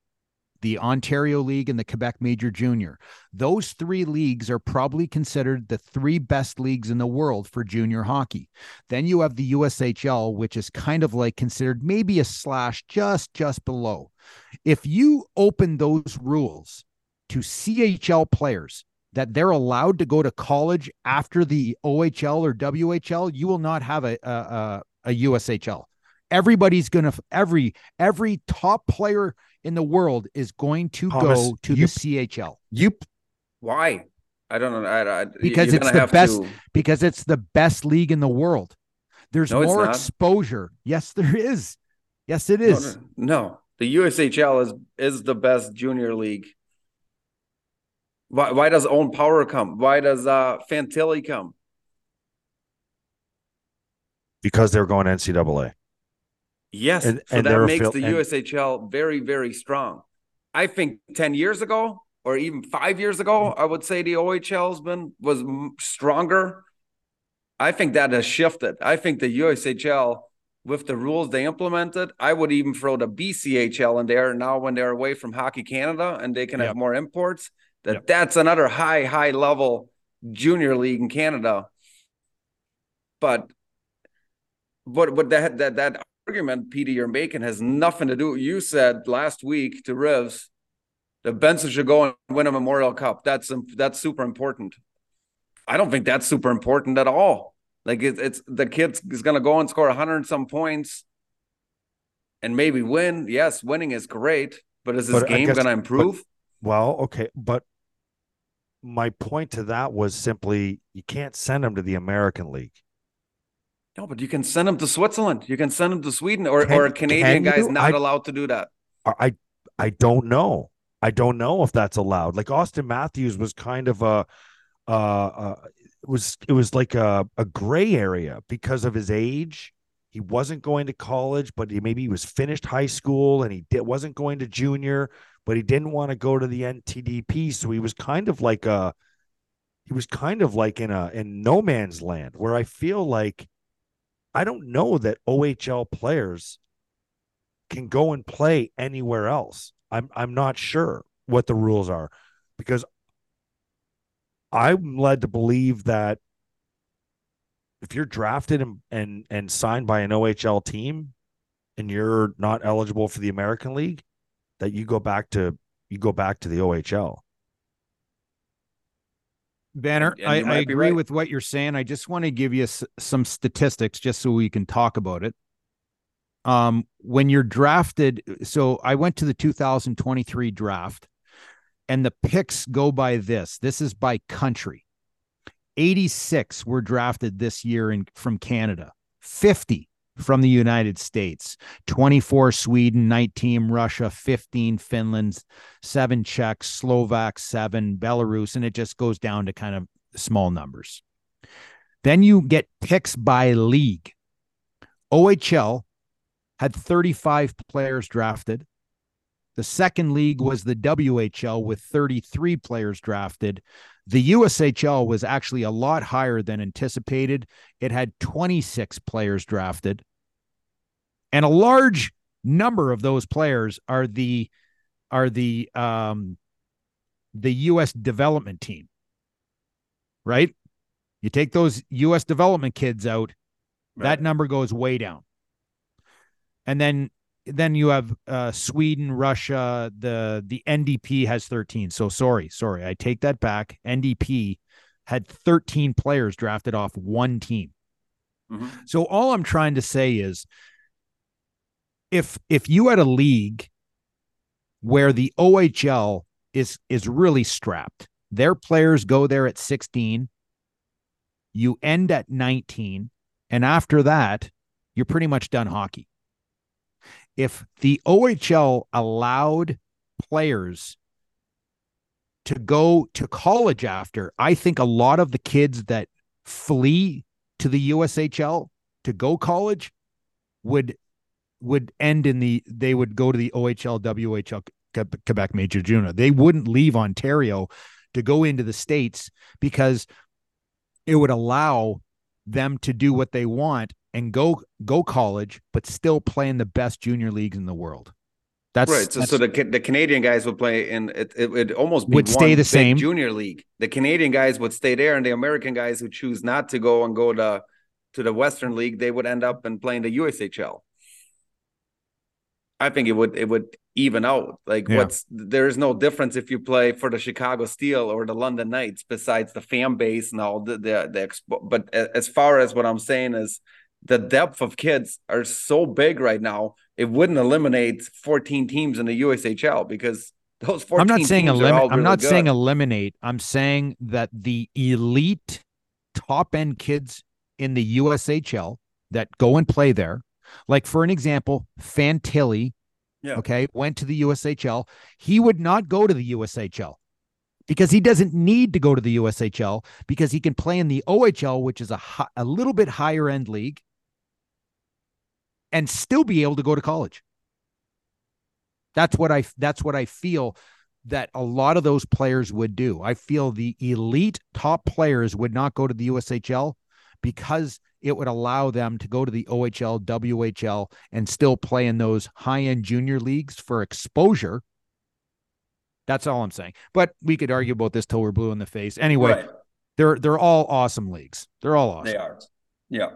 the Ontario League, and the Quebec Major Junior. Those three leagues are probably considered the three best leagues in the world for junior hockey. Then you have the USHL, which is kind of like considered maybe a slash just just below. If you open those rules to CHL players that they're allowed to go to college after the OHL or WHL, you will not have a, a, a USHL everybody's gonna every every top player in the world is going to Thomas, go to you, the CHL. You why? I don't know. I, I, because it's the best. To... Because it's the best league in the world. There's no, more exposure. Yes, there is. Yes, it is. No, no, no, the USHL is is the best junior league. Why, why does Owen Power come? Why does uh Fantilli come? Because they're going NCAA. Yes, and, so and that makes the and, USHL very, very strong. I think ten years ago, or even five years ago, mm-hmm. I would say the OHL's been was stronger. I think that has shifted. I think the USHL, with the rules they implemented, I would even throw the BCHL in there now when they're away from Hockey Canada and they can yep. have more imports. That yep. that's another high, high level junior league in Canada. But but but that that that argument, Peter, you're making has nothing to do. You said last week to Rivs, The Benson should go and win a Memorial Cup. That's that's super important. I don't think that's super important at all. Like it, it's the kid is going to go and score 100 and some points and maybe win. Yes, winning is great, but is this but game going to improve? But, well, okay, but my point to that was simply you can't send him to the American League. No, but you can send him to Switzerland. You can send him to Sweden, or can, or a Canadian guy's not I, allowed to do that. I I don't know. I don't know if that's allowed. Like Auston Matthews was kind of a uh, uh it was it was like a, a gray area because of his age. He wasn't going to college, but he maybe he was finished high school and he did, wasn't going to junior, but he didn't want to go to the NTDP. So he was kind of like a he was kind of like in a in no man's land where I feel like I don't know that OHL players can go and play anywhere else. I'm I'm not sure what the rules are because I'm led to believe that if you're drafted and and, and signed by an OHL team and you're not eligible for the American League, that you go back to you go back to the OHL. Vanner, I, I, agree right. with what you're saying. I just want to give you s- some statistics just so we can talk about it. Um, when you're drafted, so I went to the 2023 draft, and the picks go by this. This is by country. 86 were drafted this year in from Canada. 50 from the United States, 24 Sweden, 19 Russia, 15 Finland, 7 Czech, Slovak, 7 Belarus and it just goes down to kind of small numbers. Then you get picks by league. OHL had 35 players drafted. The second league was the WHL with 33 players drafted. The USHL was actually a lot higher than anticipated. It had 26 players drafted. And a large number of those players are the are the um the US development team. Right? You take those US development kids out, right. that number goes way down. And then then you have uh, Sweden, Russia. The the NDP has 13. So sorry, sorry, I take that back. NDP had 13 players drafted off one team. Mm-hmm. So all I'm trying to say is, if if you had a league where the OHL is is really strapped, their players go there at 16. You end at 19, and after that, you're pretty much done hockey if the OHL allowed players to go to college after, I think a lot of the kids that flee to the USHL to go college would would end in the they would go to the OHL WHL Quebec Major Junior. They wouldn't leave Ontario to go into the states because it would allow them to do what they want and go go college, but still play in the best junior leagues in the world. That's right. So, that's, so the the Canadian guys would play in it. It would almost would stay the same junior league. The Canadian guys would stay there, and the American guys who choose not to go and go to to the Western League, they would end up and playing the USHL. I think it would it would even out. Like yeah. what's there is no difference if you play for the Chicago Steel or the London Knights, besides the fan base and all the the, the expo- But as far as what I'm saying is the depth of kids are so big right now. It wouldn't eliminate 14 teams in the USHL because those 14 I'm not saying eliminate. I'm not good. saying eliminate. I'm saying that the elite top end kids in the USHL that go and play there, like for an example, Fantilli, yeah. okay, went to the USHL. He would not go to the USHL because he doesn't need to go to the USHL because he can play in the OHL, which is a, a little bit higher end league and still be able to go to college. That's what I that's what I feel that a lot of those players would do. I feel the elite top players would not go to the USHL because it would allow them to go to the OHL, WHL, and still play in those high end junior leagues for exposure. That's all I'm saying. But we could argue about this till we're blue in the face. Anyway, right. they're they're all awesome leagues. They're all awesome. They are. Yeah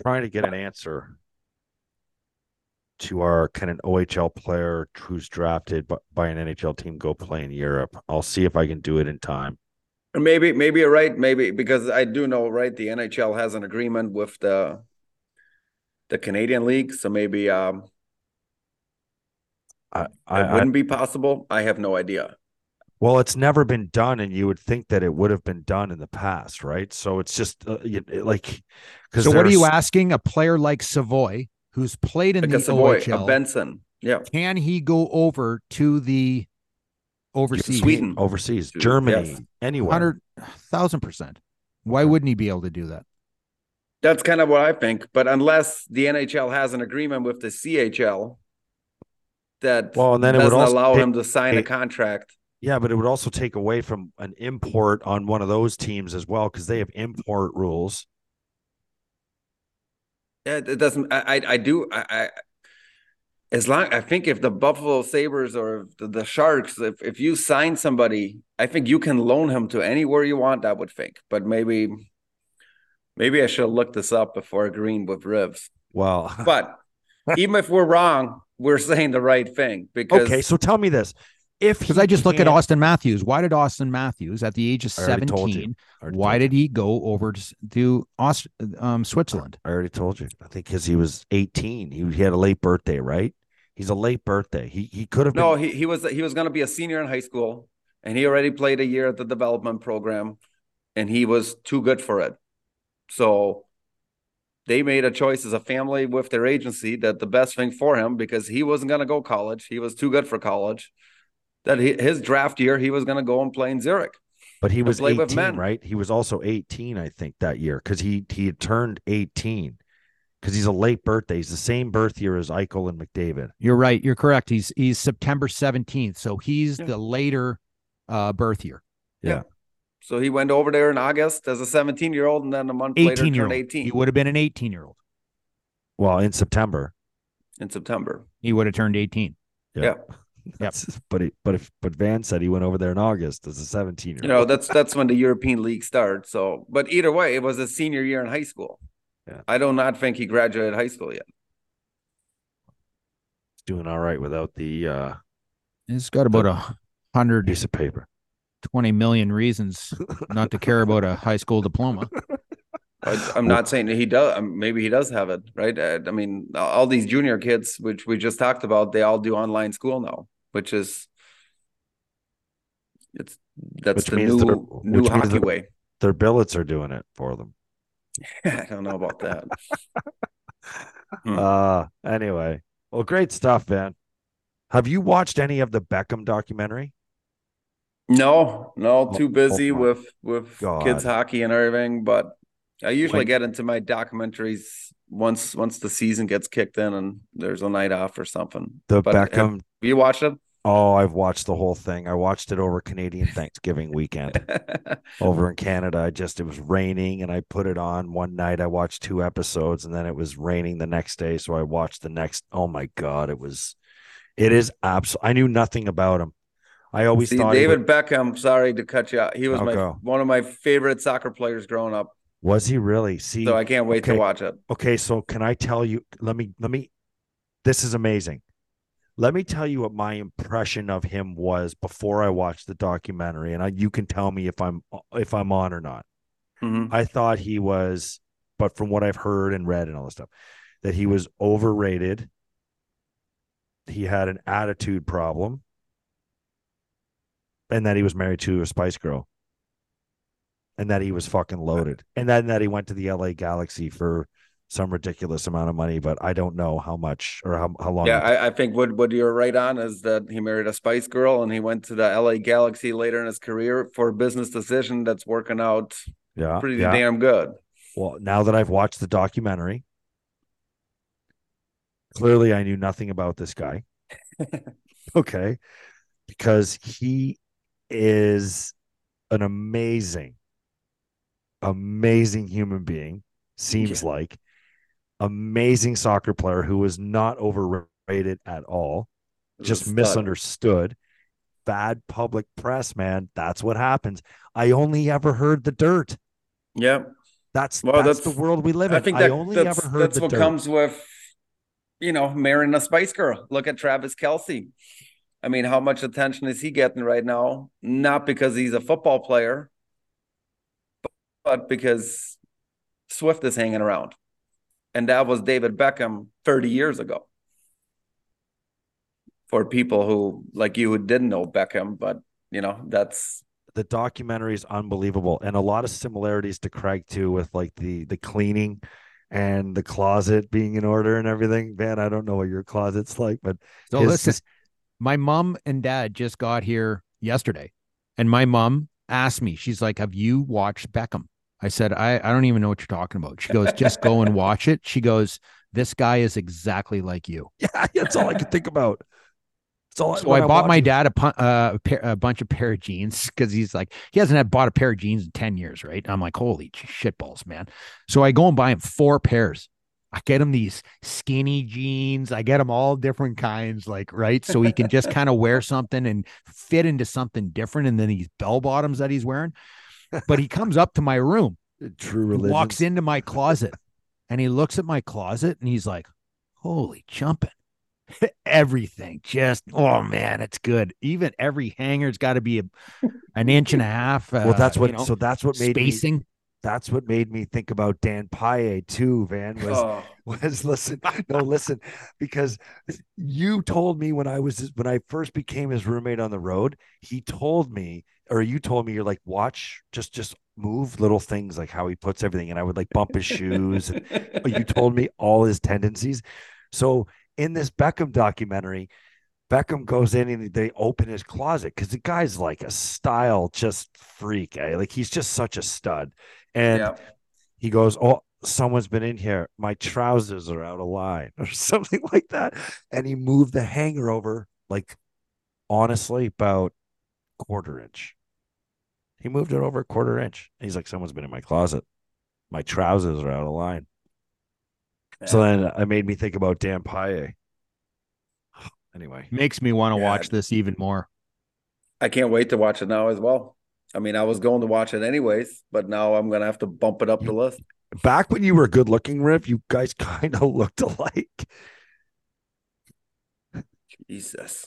trying to get an answer to our can an OHL player who's drafted by, by an NHL team go play in Europe? I'll see if I can do it in time. Maybe, maybe you're right. Maybe because I do know, right? The NHL has an agreement with the the Canadian League, so maybe um, I, it I, wouldn't I be possible. I have no idea. Well, it's never been done, and you would think that it would have been done in the past, right? So it's just uh, you, like because So what are you asking? A player like Savoy, who's played in Like the a Savoy, a Benson, yeah, can he go over to the overseas? Sweden. overseas, Yes. Germany, anywhere? hundred thousand percent. Why wouldn't he be able to do that? that's kind of what I think. But unless the NHL has an agreement with the CHL, that Well, and then it would doesn't also allow take- him to sign a take- contract. Yeah, but it would also take away from an import on one of those teams as well because they have import rules. Yeah, it doesn't. I, I, do. I, I, as long I think if the Buffalo Sabres or the, the Sharks, if if you sign somebody, I think you can loan him to anywhere you want. I would think, but maybe, maybe I should look this up before agreeing with Rivs. Well, But even if we're wrong, we're saying the right thing because okay, so tell me this: if Because I just look at Auston Matthews. Why did Auston Matthews, at the age of I already told you. seventeen, why did he go over to, to Aust- um, Switzerland? I already told you. I think because he was 18, he, he had a late birthday, right? He's a late birthday. He he could have no, been. he he was he was going to be a senior in high school, and he already played a year at the development program, and he was too good for it. So they made a choice as a family with their agency that the best thing for him because he wasn't going to go college. He was too good for college. That he, his draft year, he was going to go and play in Zurich. but he was play 18, with men. right? He was also 18, I think, that year because he he had turned 18 because he's a late birthday. He's the same birth year as Eichel and McDavid. You're right. You're correct. He's he's September seventeenth, so he's Yeah. the later uh, birth year. Yeah. So he went over there in August as a 17 year old, and then a month later Eighteen year turned old. 18 He would have been an eighteen year old. Well, in September. in September. He would have turned eighteen. Yeah. That's, but he, but if but Van said he went over there in August as a 17 year you know that's that's when the European League starts. So, but either way, it was his senior year in high school. Yeah. I do not think he graduated high school yet. He's doing all right without the uh, He's got about a hundred piece of paper. twenty million reasons not to care about a high school diploma. I, I'm not saying that he does. um, Maybe he does have it, right? Uh, I mean, all these junior kids, which we just talked about, they all do online school now, which is it's that's Which the new new hockey way. Their billets are doing it for them. I don't know about that. Hmm. Uh anyway. Well, great stuff, man. Have you watched any of the Beckham documentary? No, no, Oh, too busy oh my with with kids hockey and everything. But I usually When- get into my documentaries once once the season gets kicked in and there's a night off or something. The But have- Beckham. You watched it? Oh, I've watched the whole thing. I watched it over Canadian Thanksgiving weekend over in Canada. I just it was raining and I put it on one night. I watched two episodes and then it was raining the next day, so I watched the next. Oh my god, it was it is absolute. I knew nothing about him. I always See, thought David would- Beckham. Sorry to cut you out. He was I'll my go. one of my favorite soccer players growing up. Was he really? See, So I can't wait to watch it. okay so can i tell you let me let me this is amazing let me tell you what my impression of him was before i watched the documentary and I, you can tell me if i'm if i'm on or not Mhm. i thought he was but from what i've heard and read and all this stuff that he was overrated he had an attitude problem and that he was married to a spice girl and that he was fucking loaded and then that he went to the la galaxy for some ridiculous amount of money but i don't know how much or how, how long Yeah, I, I think what what you're right on is that he married a Spice Girl and he went to the LA Galaxy later in his career for a business decision that's working out yeah pretty yeah. damn good. well now that i've watched the documentary clearly i knew nothing about this guy okay because he is an amazing amazing human being seems like. Amazing soccer player who was not overrated at all just misunderstood. Bad public press man. That's what happens. I only ever heard the dirt. Yeah, that's Well, that's, that's- the world we live in. I think I that only that's, ever heard that's what dirt. comes with you know, marrying a Spice Girl. Look at Travis Kelce. I mean, how much attention is he getting right now? Not because he's a football player, but because Swift is hanging around. And that was David Beckham 30 years ago. For people who, like you, who didn't know Beckham, but, you know, that's the documentary is unbelievable and a lot of similarities to Craig too with like the the cleaning and the closet being in order and everything. Man, I don't know what your closet's like, but so his, listen, my mom and dad just got here yesterday, and my mom asked me, she's like, "Have you watched Beckham?" I said, I, I don't even know what you're talking about. She goes, just go and watch it. She goes, this guy is exactly like you. Yeah, that's all I could think about. So, so I bought my dad a, uh, a, pair, a bunch of pair of jeans because he's like he hasn't had bought a pair of jeans in ten years, right? I'm like, holy shitballs, man! So I go and buy him four pairs. I get him these skinny jeans. I get him all different kinds, like right, so he can just kind of wear something and fit into something different. And then these bell bottoms that he's wearing. But he comes up to my room, true religion, walks into my closet, and he looks at my closet and he's like, "Holy jumping!" everything. Just oh man, it's good. Even every hanger's got to be a, an inch and a half. Uh, well, that's what. You know, so that's what made spacing. Me, that's what made me think about Dan Paille too. Van was oh. was listen. No, listen, because you told me when I was when I first became his roommate on the road. He told me, or you told me, you're like, watch, just just move little things like how he puts everything, and I would like bump his shoes. And, you told me all his tendencies. So in this Beckham documentary, Beckham goes in and they open his closet because the guy's like a style just freak. Eh? Like he's just such a stud. And yeah. he goes, Oh, someone's been in here. My trousers are out of line or something like that. And he moved the hanger over, like honestly, about quarter inch. He moved it over a quarter inch. He's like, Someone's been in my closet. My trousers are out of line. So then I made me think about Dan Paille. Anyway, makes me want to yeah. watch this even more. I can't wait to watch it now as well. I mean, I was going to watch it anyways, but now I'm gonna have to bump it up the list. Back when you were good looking, Riff, you guys kind of looked alike. Jesus.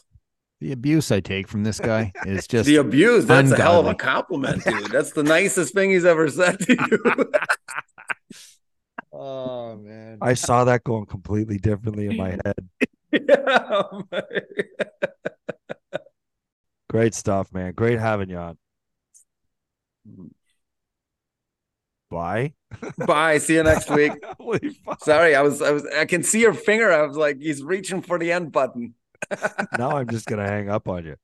The abuse I take from this guy is just the abuse. That's ungodly. a hell of a compliment, dude. That's the nicest thing he's ever said to you. Oh man. I saw that going completely differently in my head. yeah, oh Great stuff, man. Great having you on. Bye. Bye. See you next week. Sorry, I was I was I can see your finger. I was like, he's reaching for the end button. now I'm just gonna hang up on you.